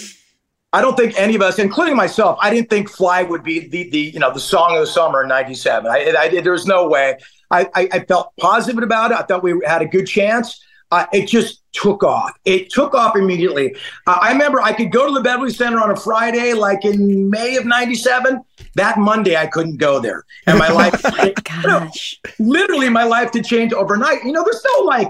I don't think any of us, including myself, I didn't think "Fly" would be the the you know the song of the summer in '97. I, I, there was no way. I, I, I felt positive about it. I thought we had a good chance. Uh, it just took off. It took off immediately. Uh, I remember I could go to the Beverly Center on a Friday, like in May of '97. That Monday, I couldn't go there, and my life, gosh, literally, my life did change overnight. You know, there's no like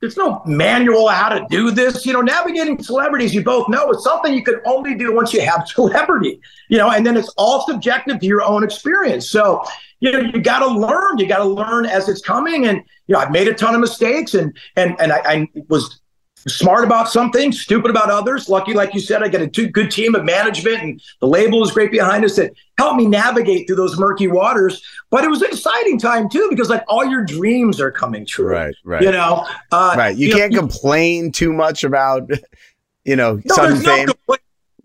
there's no manual how to do this. You know, navigating celebrities, you both know, is something you can only do once you have celebrity, you know, and then it's all subjective to your own experience. So, you know, you got to learn. You got to learn as it's coming. And, you know, I've made a ton of mistakes and, and, and I, I was smart about something, stupid about others. Lucky, like you said, I got a two, good team of management and the label is great behind us that helped me navigate through those murky waters. But it was an exciting time too because like all your dreams are coming true. Right, right. You know, uh, right. You, know, can't complain too much about, you know, no, there's no compla-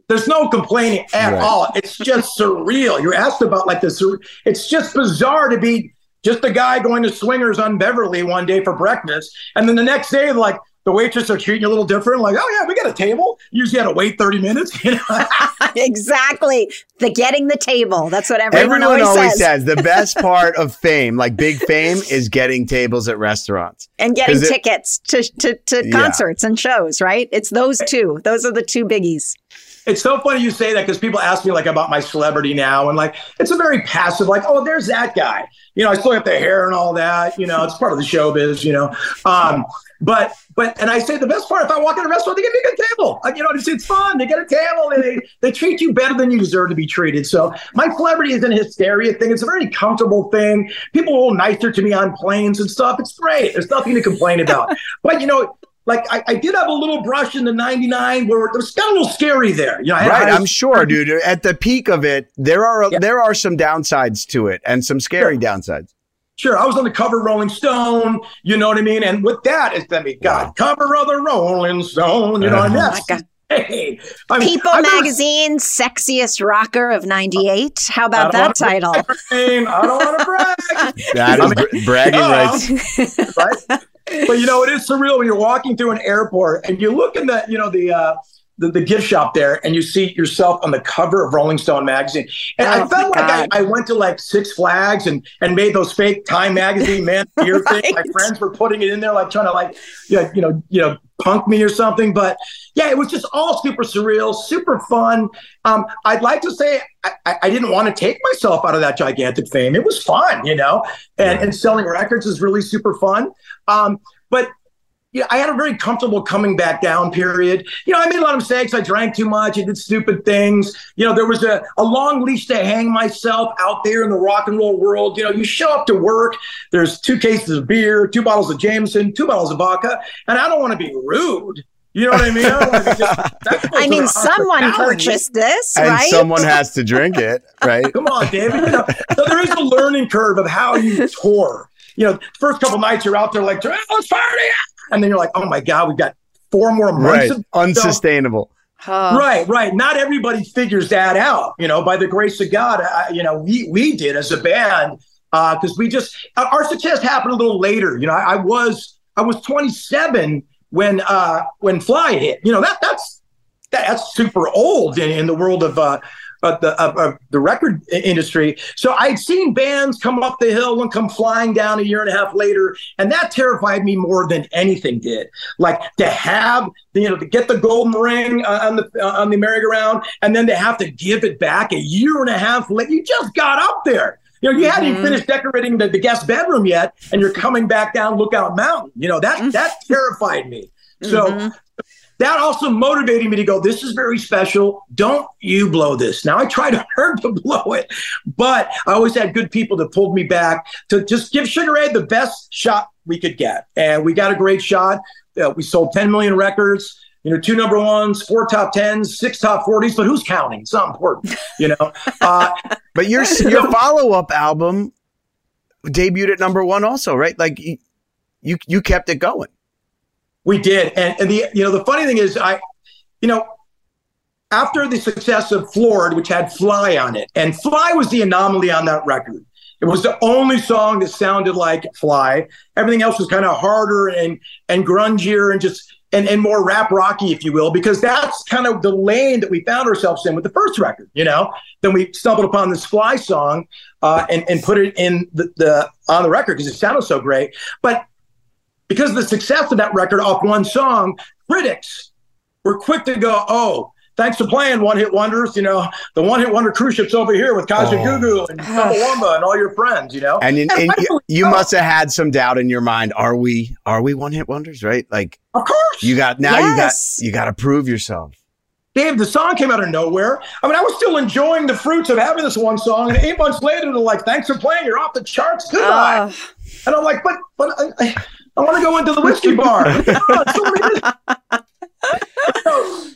there's no complaining at Right. all. It's just surreal. You're asked about like this. It's just bizarre to be just a guy going to Swingers on Beverly one day for breakfast, and then the next day, like the waitress are treating you a little different. Like, oh yeah, we got a table. You usually had to wait 30 minutes. You know? exactly. The getting the table. That's what everyone, Everyone always says. says the best part of fame, like big fame, is getting tables at restaurants and getting 'Cause it- tickets to, to, to Yeah. concerts and shows, right? It's those two. Those are the two biggies. It's so funny you say that because people ask me like about my celebrity now, and like it's a very passive, like, oh, there's that guy. You know, I still have the hair and all that. You know, it's part of the showbiz. You know, um, but but and I say the best part if I walk in a restaurant, they give me a good table. You know, it's it's fun. They get a table and they they treat you better than you deserve to be treated. So my celebrity isn't a hysteria thing. It's a very comfortable thing. People are all nicer to me on planes and stuff. It's great. There's nothing to complain about. but you know. Like I, I did have a little brush in the '99 where it was kind of a little scary there. You know, I right, high- I'm sure, dude. At the peak of it, there are there are some downsides to it, and some scary downsides. Sure, I was on the cover of Rolling Stone. You know what I mean? And with that, it's I mean, God, cover of the Rolling Stone. You know, and Oh my that's God. hey, I mean, People I've never- Magazine, sexiest rocker of 98. How about I that don't title? wanna brag. I don't want to brag. That is br- bragging Yeah. rights. right? But you know, it is surreal when you're walking through an airport and you look in the, you know, the uh the, the gift shop there and you see yourself on the cover of Rolling Stone magazine. And Oh, I felt like I, I went to like Six Flags and and made those fake Time magazine man ear thing. My friends were putting it in there, like trying to like you know, you know, you know, punk me or something. But yeah, it was just all super surreal, super fun. Um, I'd like to say I, I- I didn't want to take myself out of that gigantic fame. It was fun, you know, and, and selling records is really super fun. Um, but you know, I had a very comfortable coming back down period. You know, I made a lot of mistakes. I drank too much. I did stupid things. You know, there was a, a long leash to hang myself out there in the rock and roll world. You know, you show up to work, there's two cases of beer, two bottles of Jameson, two bottles of vodka, and I don't want to be rude. You know what I mean? I, don't wanna be just- I mean, supposed to be someone purchased this, right? And someone has to drink it, right? Come on, David. You know, so there is a learning curve of how you tour. You know, first couple nights you're out there like, "Oh, let's party, and then you're like, oh my god, we've got four more months. Right, of unsustainable. Right, right. Not everybody figures that out. You know, by the grace of God, I, you know, we we did as a band because we just our our success happened a little later. You know, I, I was I was 27 when uh when Fly hit. You know that that's that's super old in, in the world of uh of the of the record industry. So I'd seen bands come up the hill and come flying down a year and a half later, and that terrified me more than anything did. Like to have you know to get the golden ring uh, on the uh, on the merry-go-round, and then to have to give it back a year and a half later. You just got up there. You know, you hadn't even Mhm. finished decorating the, the guest bedroom yet, and you're coming back down Lookout Mountain. You know that that terrified me. So Mhm. That also motivated me to go, this is very special. Don't you blow this. Now I tried hard to blow it, but I always had good people that pulled me back to just give Sugar Ray the best shot we could get. And we got a great shot. Uh, we sold 10 million records, you know, two number ones, four top tens, six top 40s, but who's counting? It's not important, you know? Uh, But your your follow up album debuted at number one, also, right? Like you you, you kept it going. We did, and, and the you know the funny thing is, I, you know, after the success of Floored, which had Fly on it, and Fly was the anomaly on that record. It was the only song that sounded like Fly. Everything else was kind of harder and and grungier and just and, and more rap rocky, if you will, because that's kind of the lane that we found ourselves in with the first record, you know. Then we stumbled upon this Fly song uh, and and put it in the, the on the record because it sounded so great. But because of the success of that record off one song, critics were quick to go, oh, thanks for playing one hit wonders. You know, the one hit wonder cruise ship's over here with Kaja oh. Gugu and Wamba and all your friends, you know? And, in, and you, rightfully you must have had some doubt in your mind. Are we are we one hit wonders, right? Like Of course. you got now Yes. you got you got to prove yourself. Dave, the song came out of nowhere. I mean, I was still enjoying the fruits of having this one song, and eight months later, they're like, "Thanks for playing. You're off the charts. Goodbye." Ugh. and I'm like, "But, but, I, I- I want to go into the whiskey bar. so,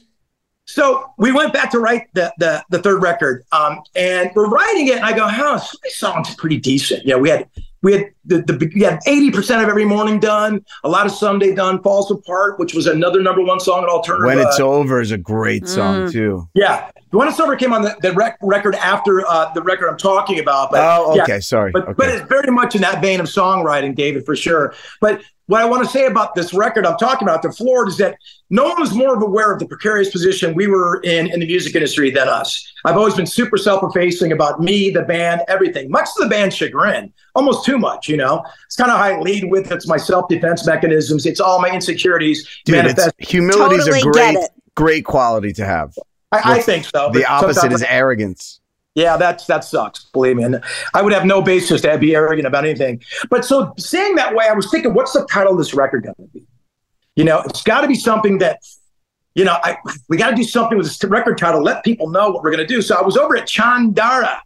so we went back to write the the, the third record, um, and we're writing it, and I go, "Huh, some of these songs pretty decent." Yeah, we had we had the, the we had eighty percent of every morning done, a lot of Someday done, Falls Apart, which was another number one song at alternative. When It's uh, Over is a great song, Mm. too. yeah, When It's Over came on the, the rec- record after uh, the record I'm talking about. But Oh, yeah, okay, sorry. But, Okay. but it's very much in that vein of songwriting, David, for sure. But what I want to say about this record I'm talking about, The Floored, is that no one was more aware of the precarious position we were in in the music industry than us. I've always been super self-effacing about me, the band, everything, much to the band's chagrin, almost too much, you know? It's kind of how I lead with It's my self-defense mechanisms. It's all my insecurities Dude, manifest. it's, humility is a great, great quality to have. I, I think so. The opposite sometimes- is arrogance. Yeah, that's that sucks. Believe me, and I would have no basis to be arrogant about anything. But so saying that way, I was thinking, what's the title of this record going to be? You know, it's got to be something that, you know, I, we got to do something with this record title. Let people know what we're going to do. So I was over at Chandara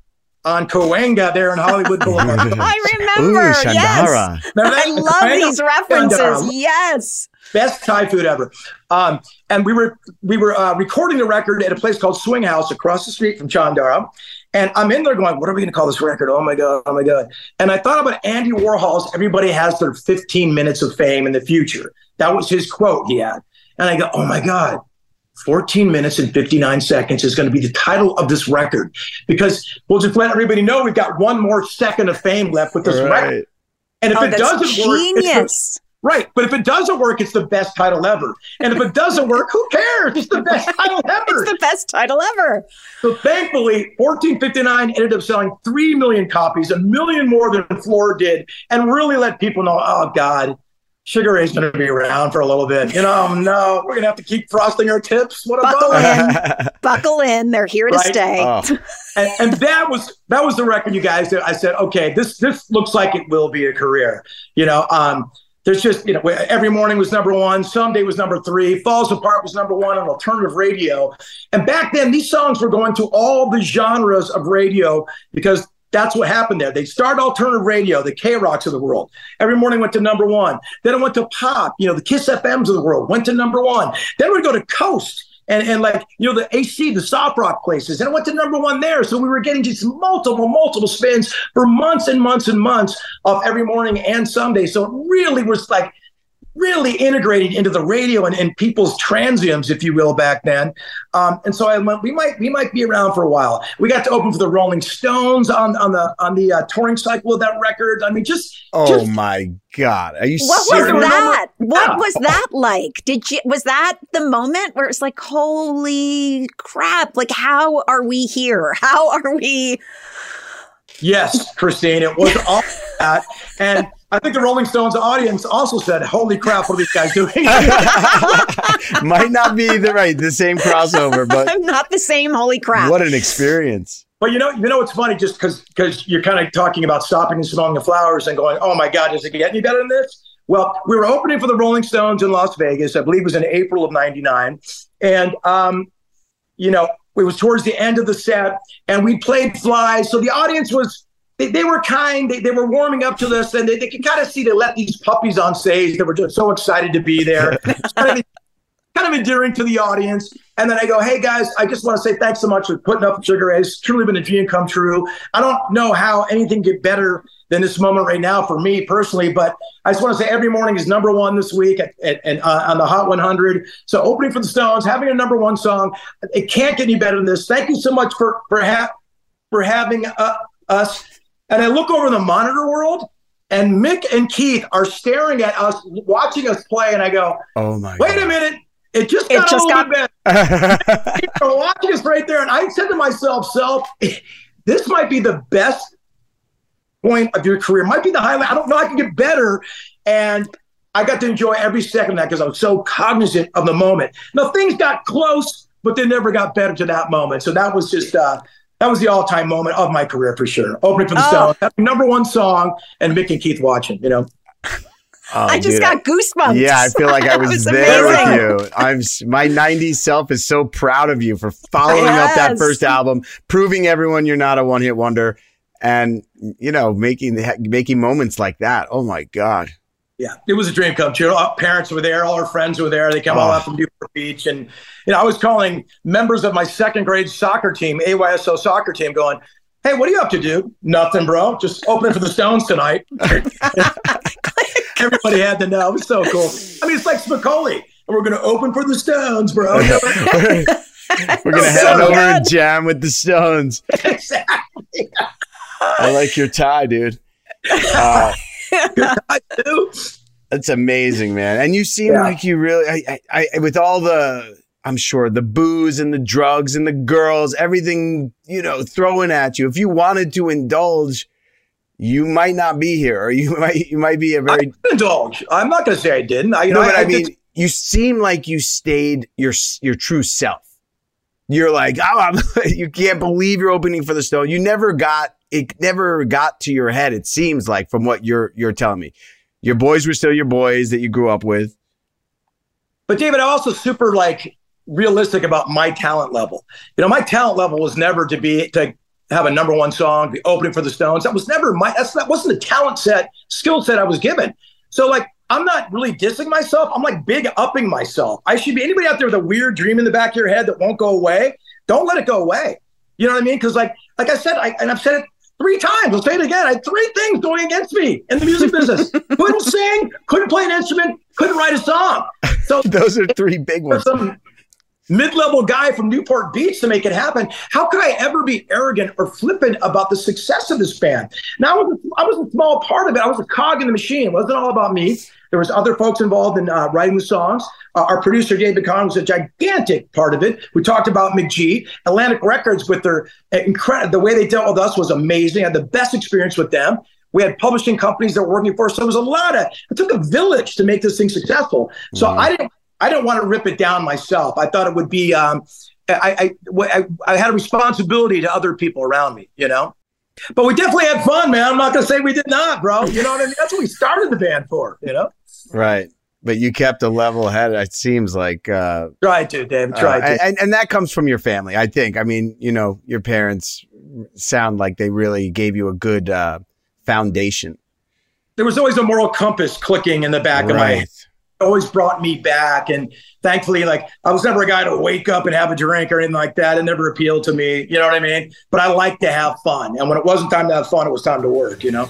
on Cahuenga there in Hollywood Boulevard. I remember. Ooh, Chandara. Yes. Remember that? I love Cahuenga? these references. Chandara. Yes. best Thai food ever. Um, and we were we were uh, recording the record at a place called Swing House across the street from Chandara. And I'm in there going, what are we going to call this record? Oh my god, oh my god! And I thought about Andy Warhol's "Everybody has their 15 minutes of fame in the future." That was his quote he had. And I go, oh my god. 14 minutes and 59 seconds is going to be the title of this record because we'll just let everybody know we've got one more second of fame left with this Right. record. And if Oh, it that's doesn't work, it's genius. Right. But if it doesn't work, it's the best title ever. And if it doesn't work, who cares? It's the best title ever. It's the best title ever. so thankfully, 1459 ended up selling 3 million copies, a million more than Floor did, and really let people know, oh, God, Sugar Ray's going to be around for a little bit. You know, oh, no, we're going to have to keep frosting our tips. What Buckle about in. Buckle in. They're here to Right. stay. Oh. and, and that was that was the record, you guys. That I said, okay, this this looks like it will be a career. You know, um, there's just you know, every morning was number one, Someday was number three, Falls Apart was number one on alternative radio. And back then, these songs were going to all the genres of radio because that's what happened there. They started alternative radio, the K Rocks of the world. Every morning went to number one. Then it went to pop, you know, the Kiss FMs of the world went to number one. Then we'd go to Coast and, and like, you know, the AC, the soft rock places. And it went to number one there. So we were getting just multiple, multiple spins for months and months and months of every morning and Someday. So it really was like, really integrated into the radio and, and people's transiums, if you will, back then. Um, and so I went, we might we might be around for a while. We got to open for the Rolling Stones on on the on the uh, touring cycle of that record. I mean, just Oh just my God. Are you What was that? What Yeah. was that like? Did you was that the moment where it's like, holy crap, like how are we here? How are we Yes, Christine, it was all that. And I think the Rolling Stones audience also said, Holy crap, what are these guys doing? Might not be the right, the same crossover, but I'm not the same, holy crap. what an experience. But you know, you know, it's funny just because because you're kind of talking about stopping and smelling the flowers and going, oh my God, does it get any better than this? Well, we were opening for the Rolling Stones in Las Vegas. I believe it was in April of '99, and um, you know, it was towards the end of the set, and we played "Fly," so the audience was. They, they were kind. They, they were warming up to this, and they, they could kind of see they let these puppies on stage. They were just so excited to be there. Kind of kind of endearing to the audience. And then I go, hey guys, I just want to say thanks so much for putting up Sugar Ray. It's truly been a dream come true. I don't know how anything could get better than this moment right now for me personally, but I just want to say every morning is number one this week at, at, at, uh, on the Hot 100. So opening for the Stones, having a number one song, it can't get any better than this. Thank you so much for for, ha- for having uh, us. And I look over the monitor world. And Mick and Keith are staring at us, watching us play, and I go, Oh my Wait a minute. It just It got just a little bit better. God. You're watching us right there. And I said to myself, self, this might be the best point of your career. Might be the highlight. I don't know. I can get better. And I got to enjoy every second of that because I was so cognizant of the moment. Now things got close, but they never got better to that moment. So that was just uh that was the all-time moment of my career for sure. Opening for the Oh. Stones, number one song, and Mick and Keith watching. You know, Oh, I just dude, got goosebumps. Yeah, I feel like I That was, there amazing. with you. I'm my '90s self is so proud of you for following up that first album, proving everyone you're not a one-hit wonder, and you know making making moments like that. Oh my god! Yeah, it was a dream come true. Our parents were there, all our friends were there. They came all Oh. out from Newport Beach, and you know, I was calling members of my second grade soccer team, AYSO soccer team, going, "Hey, what are you up to, dude? Nothing, bro. Just opening for the Stones tonight." Everybody had to know. It was so cool. I mean, it's like Spicoli. We're going to open for the Stones, bro. We're gonna head So over and jam with the Stones. exactly. I like your tie, dude. Uh, that's amazing, man. And you seem Yeah. like you really, I, I, I, with all the, I'm sure the booze and the drugs and the girls, everything you know, throwing at you. If you wanted to indulge, you might not be here, or you might, you might be a very indulge. I'm not going to say I didn't. I, you no, know, but I, I mean, did- you seem like you stayed your your true self. You're like, oh, you can't believe you're opening for the Stone. You never got it. Never got to your head. It seems like from what you're you're telling me, your boys were still your boys that you grew up with. But David, I'm also super like realistic about my talent level. You know, my talent level was never to be to have a number one song, be opening for the Stones. That was never my. That's that wasn't the talent set, skill set I was given. So like, I'm not really dissing myself. I'm like big upping myself. I should be anybody out there with a weird dream in the back of your head that won't go away. Don't let it go away. You know what I mean? Because like like I said, I, and I've said it three times. I'll say it again. I had three things going against me in the music business. couldn't sing, couldn't play an instrument, couldn't write a song. So those are three big ones. Some mid-level guy from Newport Beach to make it happen. How could I ever be arrogant or flippant about the success of this band? Now I was, I was a small part of it. I was a cog in the machine. It wasn't all about me. There was other folks involved in uh, writing the songs. Uh, our producer David Kahne was a gigantic part of it. We talked about McG, Atlantic Records with their incredible. The way they dealt with us was amazing. I had the best experience with them. We had publishing companies that were working for us. So it was a lot of. It took a village to make this thing successful. So I didn't. I didn't want to rip it down myself. I thought it would be. Um, I, I, I I had a responsibility to other people around me. You know. But we definitely had fun, man. I'm not going to say we did not, bro. You know what I mean? That's what we started the band for. You know. Right. But you kept a level head. It seems like uh, Tried to, David. uh, to. and, and that comes from your family, I think. I mean, you know, your parents sound like they really gave you a good uh, foundation. there was always a moral compass clicking in the back of my head. It always brought me back. And thankfully, like I was never a guy to wake up and have a drink or anything like that. It never appealed to me. You know what I mean? But I like to have fun. And when it wasn't time to have fun, it was time to work, you know?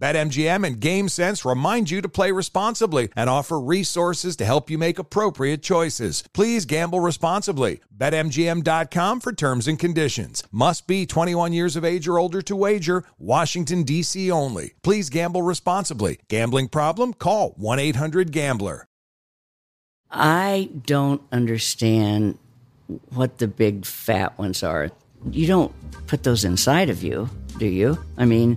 BetMGM and GameSense remind you to play responsibly and offer resources to help you make appropriate choices. Please gamble responsibly. BetMGM.com for terms and conditions. Must be 21 years of age or older to wager. Washington, D.C. only. Please gamble responsibly. Gambling problem? Call 1 800 Gambler. I don't understand what the big fat ones are. You don't put those inside of you, do you? I mean,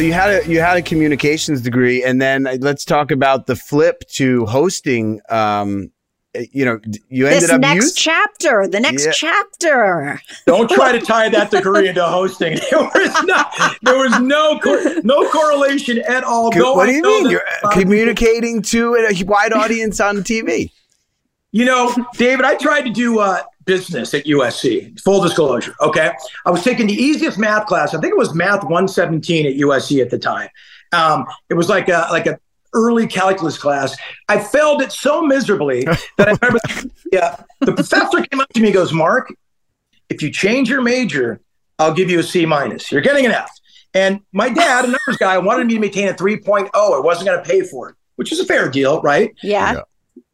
So you had a you had a communications degree, and then uh, let's talk about the flip to hosting. Um, uh, you know, you ended up. this up next use- chapter, the next Yeah. chapter. Don't try to tie that degree into hosting. There was no, there was no, co- no correlation at all. Co- what I do you mean? You're a uh, lot of people- communicating to a wide audience on TV. You know, David, I tried to do uh, business at USC. Full disclosure, okay? I was taking the easiest math class. I think it was Math 117 at USC at the time. Um, it was like a like a early calculus class. I failed it so miserably that I remember. yeah, the professor came up to me and goes, "Mark, if you change your major, I'll give you a C minus. You're getting an F." And my dad, a numbers guy, wanted me to maintain a 3.0. I wasn't going to pay for it, which is a fair deal, right? Yeah.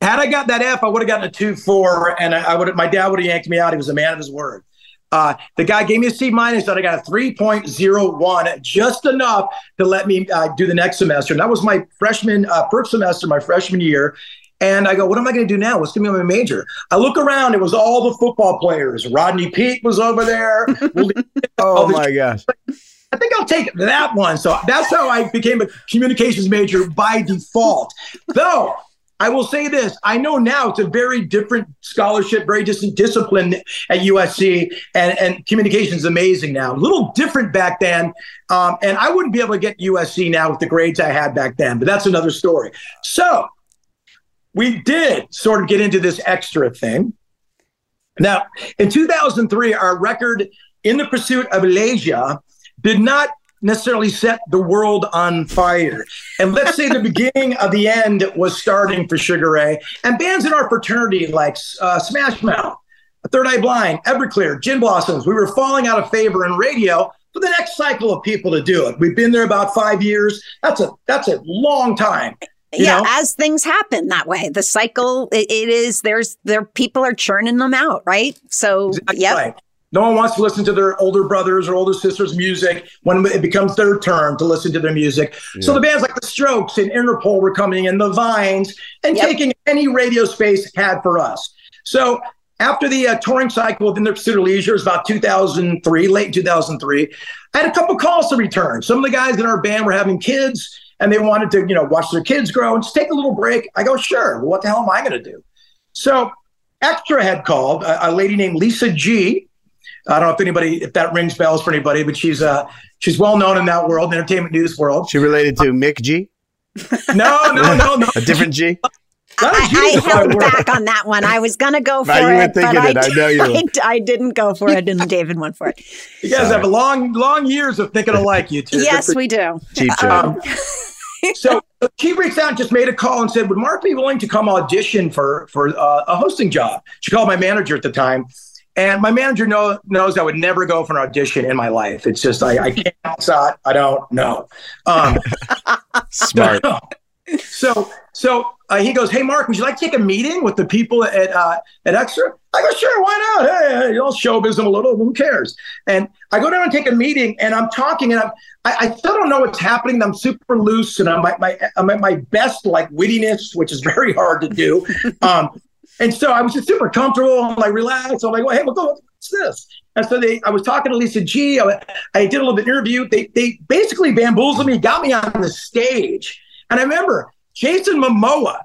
Had I got that F, I would have gotten a two four, and I, I would. My dad would have yanked me out. He was a man of his word. Uh, the guy gave me a C minus, and I got a three point zero one, just enough to let me uh, do the next semester. And that was my freshman uh, first semester, my freshman year. And I go, what am I going to do now? What's going to be my major? I look around. It was all the football players. Rodney Peete was over there. Oh my gosh. I think I'll take that one. So that's how I became a communications major by default. Though I will say this, I know now it's a very different scholarship, very different discipline at USC, and, and communications is amazing now. A little different back then. Um, and I wouldn't be able to get USC now with the grades I had back then, but that's another story. So we did sort of get into this extra thing. Now, in 2003, our record in the pursuit of Leisure did not necessarily set the world on fire. And let's say the beginning of the end was starting for Sugar Ray and bands in our fraternity like uh, Smash Mouth, Third Eye Blind, Everclear, Gin Blossoms, we were falling out of favor in radio for the next cycle of people to do it. We've been there about five years. That's a that's a long time. Yeah, know? as things happen that way, the cycle it, it is. There's there people are churning them out, right? So, yeah. Right. No one wants to listen to their older brothers or older sisters' music when it becomes their turn to listen to their music. So the bands like the Strokes and Interpol were coming in, the Vines, and taking any radio space had for us. So after the uh, touring cycle within the Pursuit of Leisure, it was about 2003, late 2003. I had a couple calls to return. Some of the guys in our band were having kids, and they wanted to, you know, watch their kids grow and just take a little break. I go, sure. Well, what the hell am I going to do? So Extra had called a, a lady named Lisa G. I don't know if anybody, if that rings bells for anybody, but she's uh she's well known in that world, the entertainment news world. She related to McG. No, no, no, no. A different G. I, I held back on that one. I was going to go for Right, you it, but thinking I, it. I know you I. I didn't go for it, and David went for it. You guys have a long, long years of thinking alike, you two. Yes, we do. Cheap Um, so she reached out, and just made a call, and said, "Would Mark be willing to come audition for for uh, a hosting job?" She called my manager at the time, and my manager know, knows I would never go for an audition in my life. It's just I, I can't outside. I don't know. Um, Smart. So so uh, he goes, "Hey Mark, would you like to take a meeting with the people at uh, at Extra?" I go, "Sure, why not? Hey, hey, you'll showbiz them a little. Who cares?" And I go down and take a meeting, and I'm talking, and I'm, I, I still don't know what's happening. I'm super loose, and I'm at my I'm at my best like wittiness, which is very hard to do. um, and so I was just super comfortable. I'm like relaxed. I'm like, well, hey, what's this? And so they, I was talking to Lisa G. I, I did a little bit interview. They, they basically bamboozled me, got me on the stage. And I remember Jason Momoa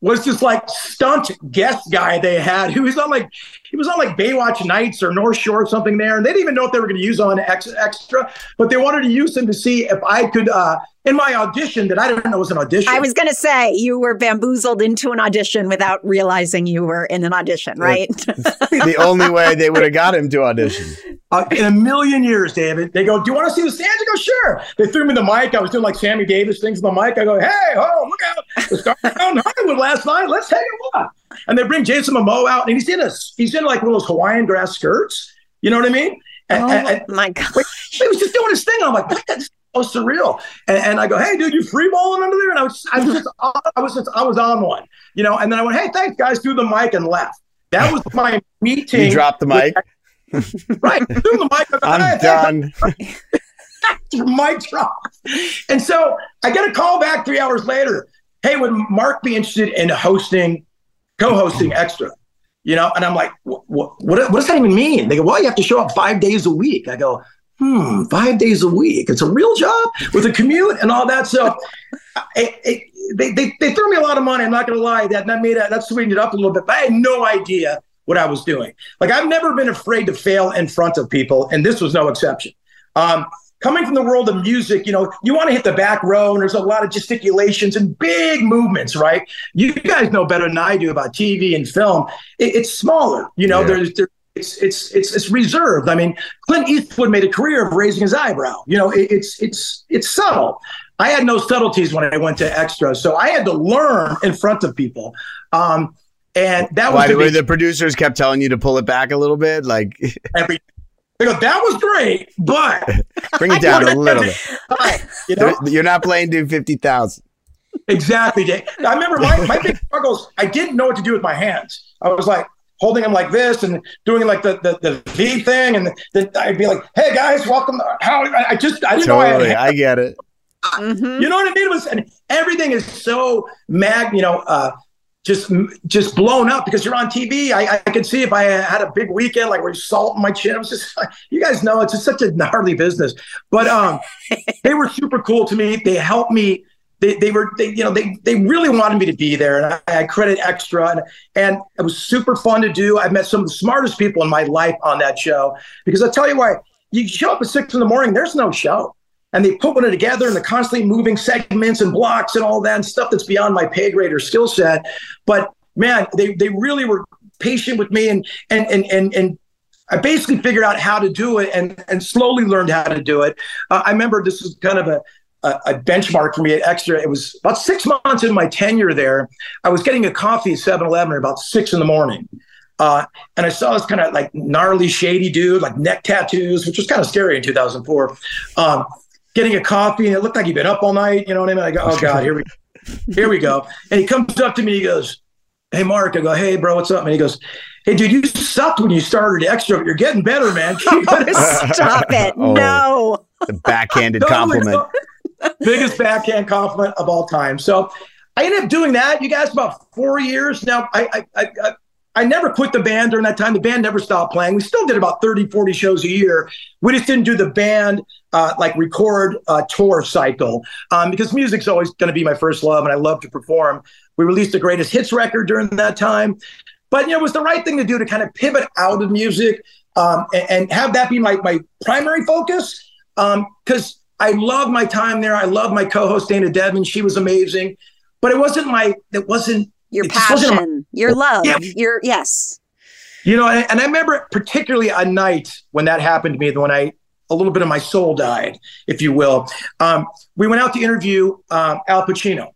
was this like stunt guest guy they had who was on like he was on like Baywatch Nights or North Shore or something there, and they didn't even know if they were going to use on ex- extra, but they wanted to use him to see if I could uh, in my audition that I didn't know was an audition. I was going to say you were bamboozled into an audition without realizing you were in an audition, right? the only way they would have got him to audition. Uh, in a million years, David, they go, "Do you want to see the stands?" I go, "Sure." They threw me the mic. I was doing like Sammy Davis things on the mic. I go, "Hey, oh, look out! The star in Hollywood last night. Let's take a look." And they bring Jason Momoa out, and he's in a he's in like one of those Hawaiian grass skirts. You know what I mean? And, oh and- and- my god! he was just doing his thing. I'm like, what? That's so surreal. And, and I go, hey, dude, you free balling under there? And I was, I was just, I was just, I was on one, you know. And then I went, hey, thanks, guys, through the mic and left. That was my meeting. You dropped the mic. right through the mic. I go, I'm "Hey, done. mic drop. And so I get a call back three hours later. Hey, would Mark be interested in hosting, co-hosting oh. extra? You know, and I'm like, what, what, what does that even mean? They go, well, you have to show up five days a week. I go, hmm, five days a week. It's a real job with a commute and all that. So it, it, they, they, they threw me a lot of money. I'm not going to lie. That, that made it, that sweetened it up a little bit, but I had no idea what I was doing. Like I've never been afraid to fail in front of people. And this was no exception. Um, coming from the world of music, you know, you want to hit the back row and there's a lot of gesticulations and big movements, right? You guys know better than I do about TV and film. It, it's smaller, you know, Yeah. there's, there, it's, it's, it's, it's reserved. I mean, Clint Eastwood made a career of raising his eyebrow. You know, it, it's, it's, it's subtle. I had no subtleties when I went to extra. So I had to learn in front of people. Um, and that was Why the the, the producers kept telling you to pull it back a little bit? Like, every, they go, that was great, but bring it down a little bit. you know? You're not playing to 50,000. Exactly. Jay. I remember my, my big struggles. I didn't know what to do with my hands. I was like holding them like this and doing like the the, the V thing, and then I'd be like, "Hey guys, welcome." How I I just I didn't know I had Totally. I get it. You know what I mean? It was and everything is so mag, you know, uh, just just blown up because you're on TV. I, I could see if I had a big weekend, like where you salt in my chin. I was just, you guys know, it's just such a gnarly business. But um, they were super cool to me. They helped me. They, they were, they, you know, they they really wanted me to be there, and I, I credit extra, and and it was super fun to do. I met some of the smartest people in my life on that show because i'll tell you why. You show up at six in the morning, there's no show and they put one together and the constantly moving segments and blocks and all that and stuff that's beyond my pay grade or skill set. But man, they they really were patient with me and and and and and I basically figured out how to do it and and slowly learned how to do it. Uh, I remember this was kind of a a a benchmark for me at Extra. It was about six months into my tenure there. I was getting a coffee at 7 Eleven at about six in the morning. Uh, and I saw this kind of like gnarly, shady dude, like neck tattoos, which was kind of scary in 2004. Um, getting a coffee, and it looked like he'd been up all night. You know what I mean? I go, oh god, here we, here we go. And he comes up to me, he goes, "Hey, Mark." I go, "Hey, bro, what's up?" And he goes, "Hey, dude, you sucked when you started extra, but you're getting better, man." Keep it. Stop it! Oh. No. The backhanded Totally. compliment. Biggest backhand compliment of all time. So I ended up doing that. You guys about four years now. I I, I, I never quit the band during that time. The band never stopped playing. We still did about 30, 40 shows a year. We just didn't do the band uh, like record uh, tour cycle um, because music's always going to be my first love and I love to perform. We released the greatest hits record during that time. But you know, it was the right thing to do to kind of pivot out of music um, and, and have that be my, my primary focus. Because I love my time there. I love my co-host Dayna Devon. She was amazing. But it wasn't my. It wasn't Your it just wasn't my- passion, your love, Yeah. your yes. you know, and, and I remember particularly a night when that happened to me, when I a little bit of my soul died, if you will. Um, we went out to interview um, Al Pacino,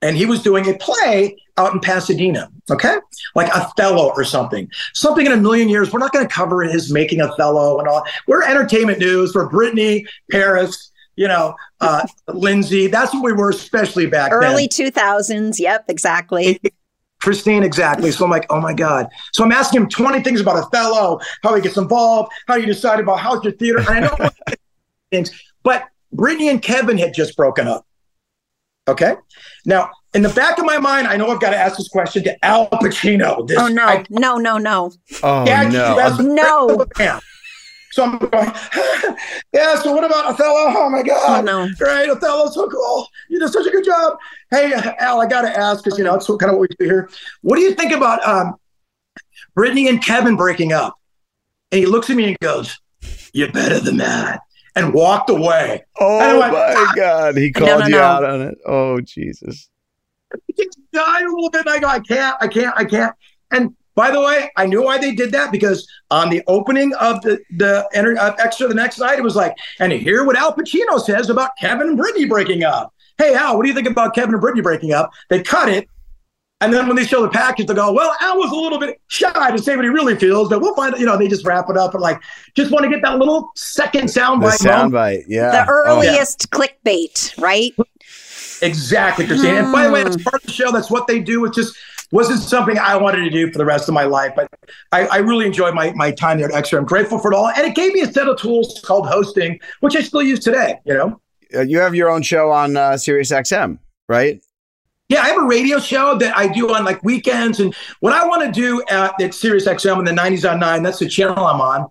and he was doing a play out in Pasadena. Okay, like Othello or something, something in a million years. We're not going to cover his making Othello and all. We're entertainment news for Brittany, Paris, you know, uh, Lindsay. That's what we were, especially back Early then. 2000s. Yep, exactly. Christine, exactly. So I'm like, oh my God. So I'm asking him 20 things about Othello, how he gets involved, how you decide about how's your theater. And I know things, but Brittany and Kevin had just broken up. Okay. Now, in the back of my mind, I know I've got to ask this question to Al Pacino. This, oh no, I- no, no, no. Oh no. you asked the No. So I'm going, yeah, so what about Othello? Oh my God. Oh, no. Great. Othello's so cool. You did such a good job. Hey, Al, I got to ask because, you know, it's kind of what we do here. What do you think about um, Brittany and Kevin breaking up? And he looks at me and goes, You're better than that. And walked away. Oh And went, my God. He No, called no, you no. out on it. Oh Jesus. Just died a little bit. And I go, I can't, I can't, I can't. And by the way, I knew why they did that because on the opening of the the enter, uh, extra the next night, it was like, and hear what Al Pacino says about Kevin and Brittany breaking up. Hey, Al, what do you think about Kevin and Brittany breaking up? They cut it. And then when they show the package, they go, well, Al was a little bit shy to say what he really feels, but we'll find, you know, they just wrap it up and like, just want to get that little second The soundbite. moment. soundbite. Yeah. The Oh, yeah. earliest clickbait, right? Exactly, Christine. And by the way, that's Hmm. part of the show. That's what they do. It just wasn't something I wanted to do for the rest of my life. But I, I really enjoyed my, my time there at Extra. I'm grateful for it all. And it gave me a set of tools called hosting, which I still use today, you know? Uh, you have your own show on uh, Sirius XM, right? Yeah, I have a radio show that I do on like weekends. And what I want to do at, at Sirius XM in the 90s on 9, that's the channel I'm on.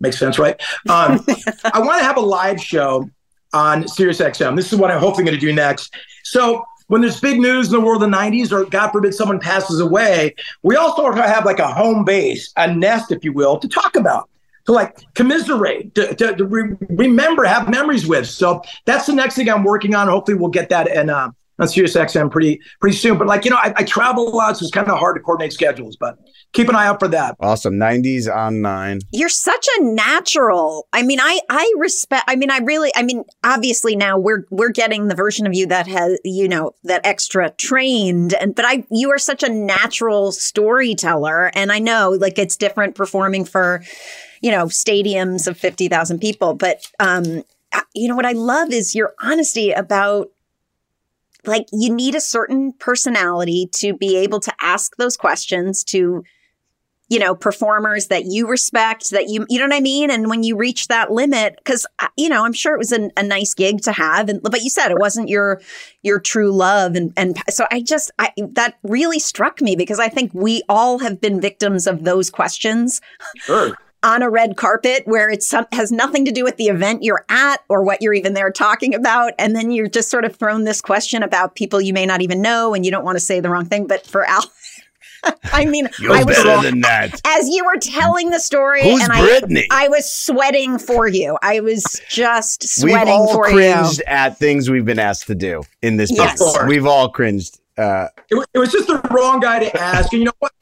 Makes sense, right? Um, I want to have a live show on Sirius XM. This is what I'm hopefully going to do next. So when there's big news in the world of the 90s, or God forbid someone passes away, we also have like a home base, a nest, if you will, to talk about. To like commiserate, to, to, to re- remember, have memories with. So that's the next thing I'm working on. Hopefully, we'll get that in uh, on Sirius XM pretty pretty soon. But like you know, I, I travel a lot, so it's kind of hard to coordinate schedules. But keep an eye out for that. Awesome. 90s on 9. You're such a natural. I mean, I I respect. I mean, I really. I mean, obviously now we're we're getting the version of you that has you know that extra trained, and but I you are such a natural storyteller, and I know like it's different performing for you know stadiums of fifty thousand people, but um, you know what I love is your honesty about like you need a certain personality to be able to ask those questions to you know performers that you respect that you you know what i mean and when you reach that limit because uh, you know i'm sure it was an, a nice gig to have and but you said it wasn't your your true love and and so i just i that really struck me because i think we all have been victims of those questions Sure. On a red carpet where it's some, has nothing to do with the event you're at or what you're even there talking about and then you're just sort of thrown this question about people you may not even know and you don't want to say the wrong thing but for al I mean, You're I was better than that. as you were telling the story, Who's and Brittany? I, I was sweating for you. I was just sweating We've sweating all for cringed you. at things we've been asked to do in this Yes. business. We've all cringed. Uh, it, it was just the wrong guy to ask. And you know what?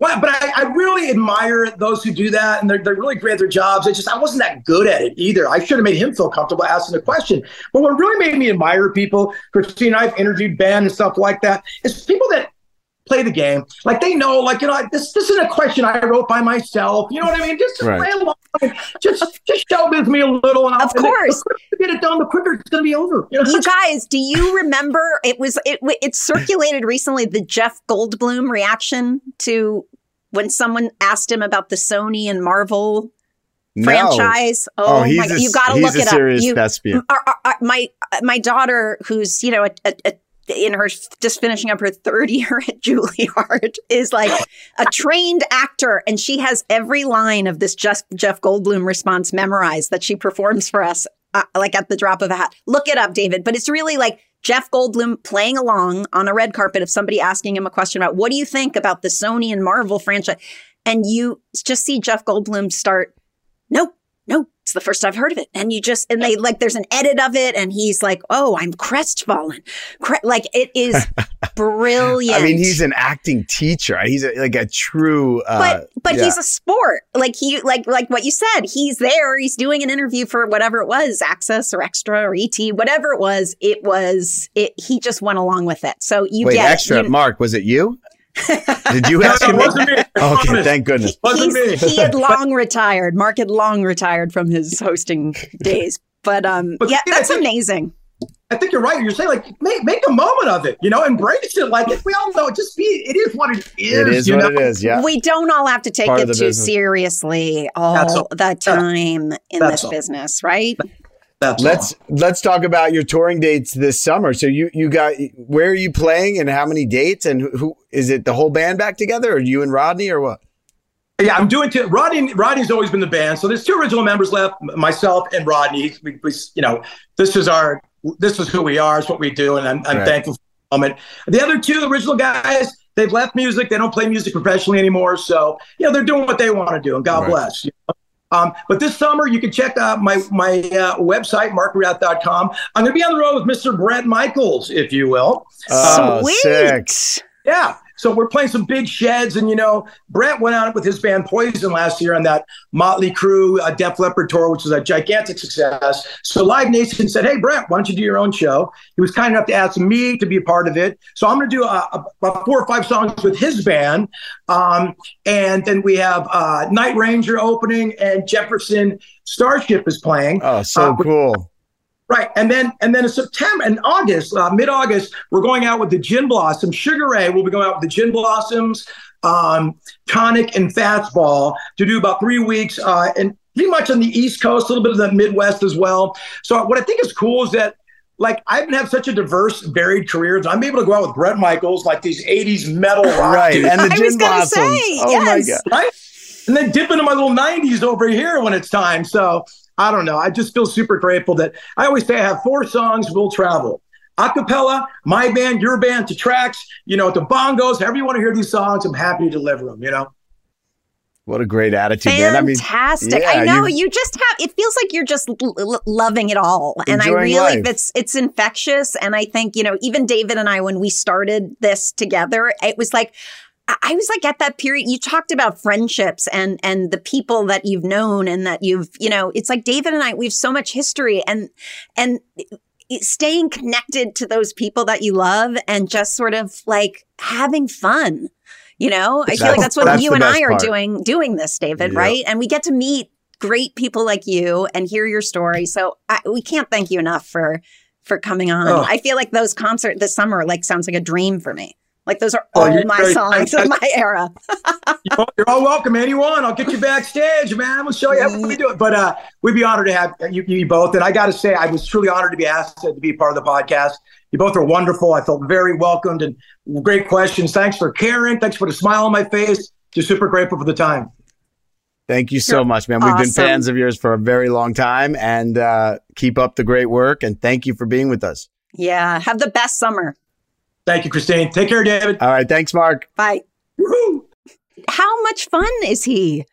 Well, but I, I really admire those who do that, and they're, they're really great at their jobs. It's just I wasn't that good at it either. I should have made him feel comfortable asking the question. But what really made me admire people, Christine, I've interviewed Ben and stuff like that, is people that play the game. Like they know, like you know, this this isn't a question I wrote by myself. You know what I mean? Just, just Right. play along. Just just show with me a little, and I'll, Of course. the quicker you get it done, the quicker it's going to be over. You know? You guys, do you remember? It was it it circulated recently the Jeff Goldblum reaction to when someone asked him about the Sony and Marvel no. franchise. Oh, Oh, he's my! a- you got to look a it up. serious You, thespian. our- our- our- my uh, my daughter, who's you know a, a, a in her just finishing up her third year at Juilliard is like a trained actor and she has every line of this Jeff, Jeff Goldblum response memorized that she performs for us uh, like at the drop of a hat. Look it up, David, but it's really like Jeff Goldblum playing along on a red carpet of somebody asking him a question about what do you think about the Sony and Marvel franchise? And you just see Jeff Goldblum start, nope, no, it's the first I've heard of it. And you just, and they like, there's an edit of it, and he's like, oh, I'm crestfallen. Cre- like, it is brilliant. I mean, he's an acting teacher. He's a, like a true. Uh, but but yeah. he's a sport. Like he like like what you said. He's there. He's doing an interview for whatever it was, Access or Extra or ET, whatever it was. It was it. He just went along with it. So you Wait, get extra. You- Mark, was it you? Did you ask no, him? it wasn't me. Okay, thank goodness. Wasn't me. He had long retired. Mark had long retired from his hosting days. But um, But yeah, yeah, I that's think- amazing. I think you're right. You're saying like make make a moment of it, you know, embrace it. Like we all know, it. just be. It is what it is. It is you what know? it is. Yeah. We don't all have to take Part it too business. seriously all all. the time in That's this all. business, right? That's let's let's talk about your touring dates this summer. So you you got where are you playing and how many dates and who, who is it the whole band back together or you and Rodney or what? Yeah, I'm doing. Two, Rodney. Rodney's always been the band, so there's two original members left, myself and Rodney. We, we, you know, this is our, this is who we are. It's what we do, and I'm, I'm Right. thankful for the moment. The other two original guys, they've left music. They don't play music professionally anymore, so you know they're doing what they want to do, and God Right. bless. You know? Um, but this summer, you can check out my my uh, website, markmcgrath.com. I'm going to be on the road with Mr. Bret Michaels, if you will. Oh, Sweet. sick. Yeah. So we're playing some big sheds, and you know, Bret went out with his band Poison last year on that Motley Crue uh, Def Leppard tour, which was a gigantic success. So Live Nation said, "Hey, Bret, why don't you do your own show?" He was kind enough to ask me to be a part of it. So I'm going to do uh, about four or five songs with his band, um, and then we have uh, Night Ranger opening, and Jefferson Starship is playing. Oh, so Uh, cool. Right, and then and then in September and August, uh, mid August, we're going out with the Gin Blossom. Sugar Ray We'll be going out with the Gin Blossoms, um, Tonic, and Fastball to do about three weeks, uh, and pretty much on the East Coast, a little bit of the Midwest as well. So what I think is cool is that. Like I've been have such a diverse, varied career. that I'm able to go out with Bret Michaels, like these '80s metal rock Right. dudes, And the Gin Blossoms. say, oh my god. right? And then dip into my little 90s over here when it's time. So I don't know. I just feel super grateful that I always say I have four songs we'll travel. Acapella, my band, your band, to tracks, you know, to bongos, however you want to hear these songs, I'm happy to deliver them, you know? What a great attitude, man. I mean, Fantastic. yeah, I know you- you, just have it feels like you're just l- l- loving it all. And I really life. it's it's infectious and I think, you know, even David and I when we started this together, it was like I was like at that period you talked about friendships and and the people that you've known and that you've, you know, it's like David and I we have so much history and and staying connected to those people that you love and just sort of like having fun. You know, I feel like That's- that's what that's you and I are part. doing doing this, David, Yeah. right? And we get to meet great people like you and hear your story. So I, we can't thank you enough for for coming on. Oh. I feel like those concert this summer like sounds like a dream for me. Like those are Oh, all you're my very- songs I- of my era. You're you're all welcome. Anyone, I'll get you backstage, man. We'll show you how we do it. But uh, we'd be honored to have you, you both. And I got to say, I was truly honored to be asked to be part of the podcast. You both are wonderful. I felt very welcomed and great questions. Thanks for caring. Thanks for the smile on my face. Just super grateful for the time. Thank you so much, man. We've been fans of yours for a very long time and uh, keep up the great work. And thank you for being with us. Yeah, have the best summer. Thank you, Christine. Take care, David. All right. Thanks, Mark. Bye. Woo-hoo. How much fun is he?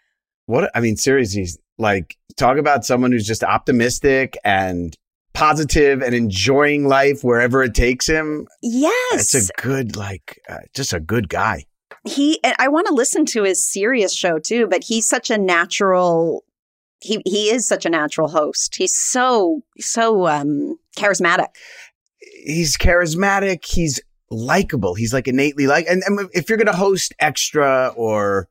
What, I mean, seriously, like, talk about someone who's just optimistic and positive and enjoying life wherever it takes him. Yes. It's a good, like, uh, just a good guy. he I want to listen to his Sirius show too, but he's such a natural he he is such a natural host. He's so so um charismatic. He's charismatic. He's likable. He's like innately like, and, and if you're going to host extra or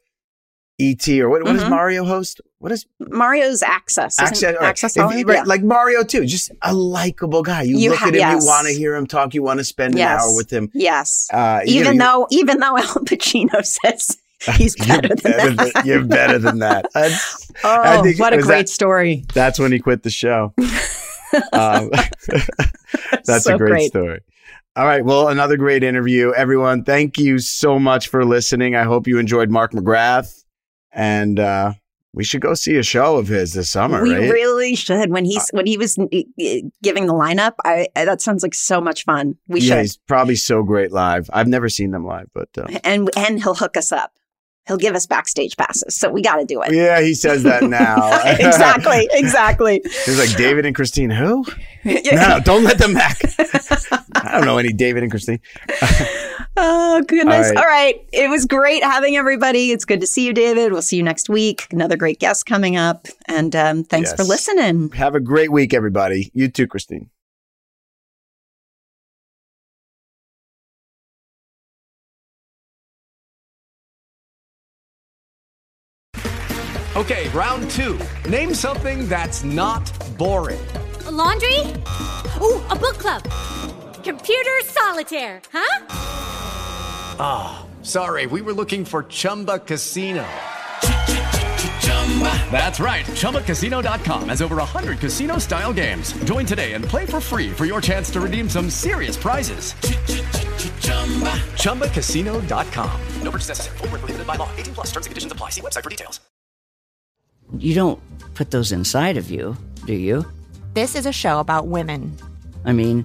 ET or what, what does Mhm. Mario host? What is Mario's access. Access, right. access If on you- it? right, Yeah. like Mario too, just a likable guy. You, You look ha- at him, yes. you want to hear him talk, you want to spend Yes. an hour with him. Yes. Uh, you even know, though even though Al Pacino says he's you're better than better that. than- you're better than that. I Oh, think- what a great that- story. That's when he quit the show. um, that's So a great, great. story. All right. Well, another great interview. Everyone, thank you so much for listening. I hope you enjoyed Mark McGrath. And uh, we should go see a show of his this summer, we right? Uh, really should. When he's when he was uh, giving the lineup, I, I that sounds like so much fun. We yeah, should. he's probably so great live. I've never seen them live, but uh, and and he'll hook us up. He'll give us backstage passes. So we got to do it. yeah, he says that now. exactly, exactly. He's like David and Christine. Who? No, don't let them back. I don't know any David and Christine. Oh goodness. All right. All right. It was great having everybody. It's good to see you, David. We'll see you next week. Another great guest coming up. And um, thanks for listening. Have a great week, everybody. You too, Christine. Okay, round two. Name something that's not boring. laundry? Ooh, a book club. Computer solitaire, huh? Ah, oh, sorry, we were looking for Chumba Casino. That's right. ChumbaCasino.com has over 100 casino style games. Join today and play for free for your chance to redeem some serious prizes. ChumbaCasino.com. No purchase necessary. Full prohibited by law. 18 plus terms and conditions apply. See website for details. You don't put those inside of you, do you? This is a show about women. I mean,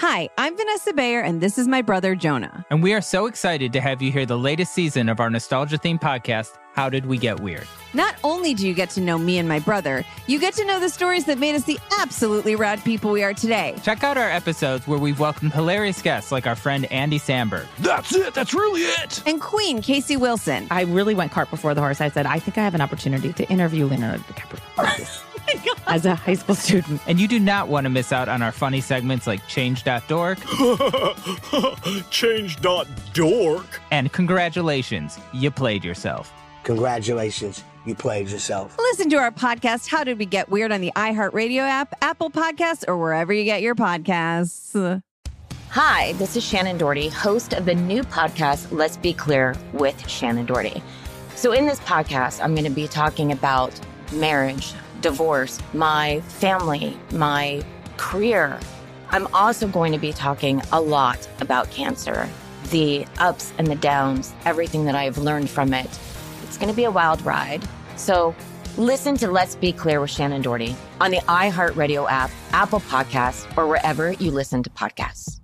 Hi, I'm Vanessa Bayer, and this is my brother Jonah. And we are so excited to have you hear the latest season of our nostalgia themed podcast, How Did We Get Weird? Not only do you get to know me and my brother, you get to know the stories that made us the absolutely rad people we are today. Check out our episodes where we've welcomed hilarious guests like our friend Andy Samberg. That's it. That's really it. And Queen Casey Wilson. I really went cart before the horse. I said, I think I have an opportunity to interview Leonardo DiCaprio. As a high school student. And you do not want to miss out on our funny segments like Change.dork. Change.dork. And congratulations, you played yourself. Congratulations, you played yourself. Listen to our podcast, How Did We Get Weird, on the iHeartRadio app, Apple Podcasts, or wherever you get your podcasts. Hi, this is Shannen Doherty, host of the new podcast, Let's Be Clear with Shannen Doherty. So, in this podcast, I'm going to be talking about marriage, divorce, my family, my career. I'm also going to be talking a lot about cancer, the ups and the downs, everything that I've learned from it. It's going to be a wild ride. So listen to Let's Be Clear with Shannen Doherty on the iHeartRadio app, Apple Podcasts, or wherever you listen to podcasts.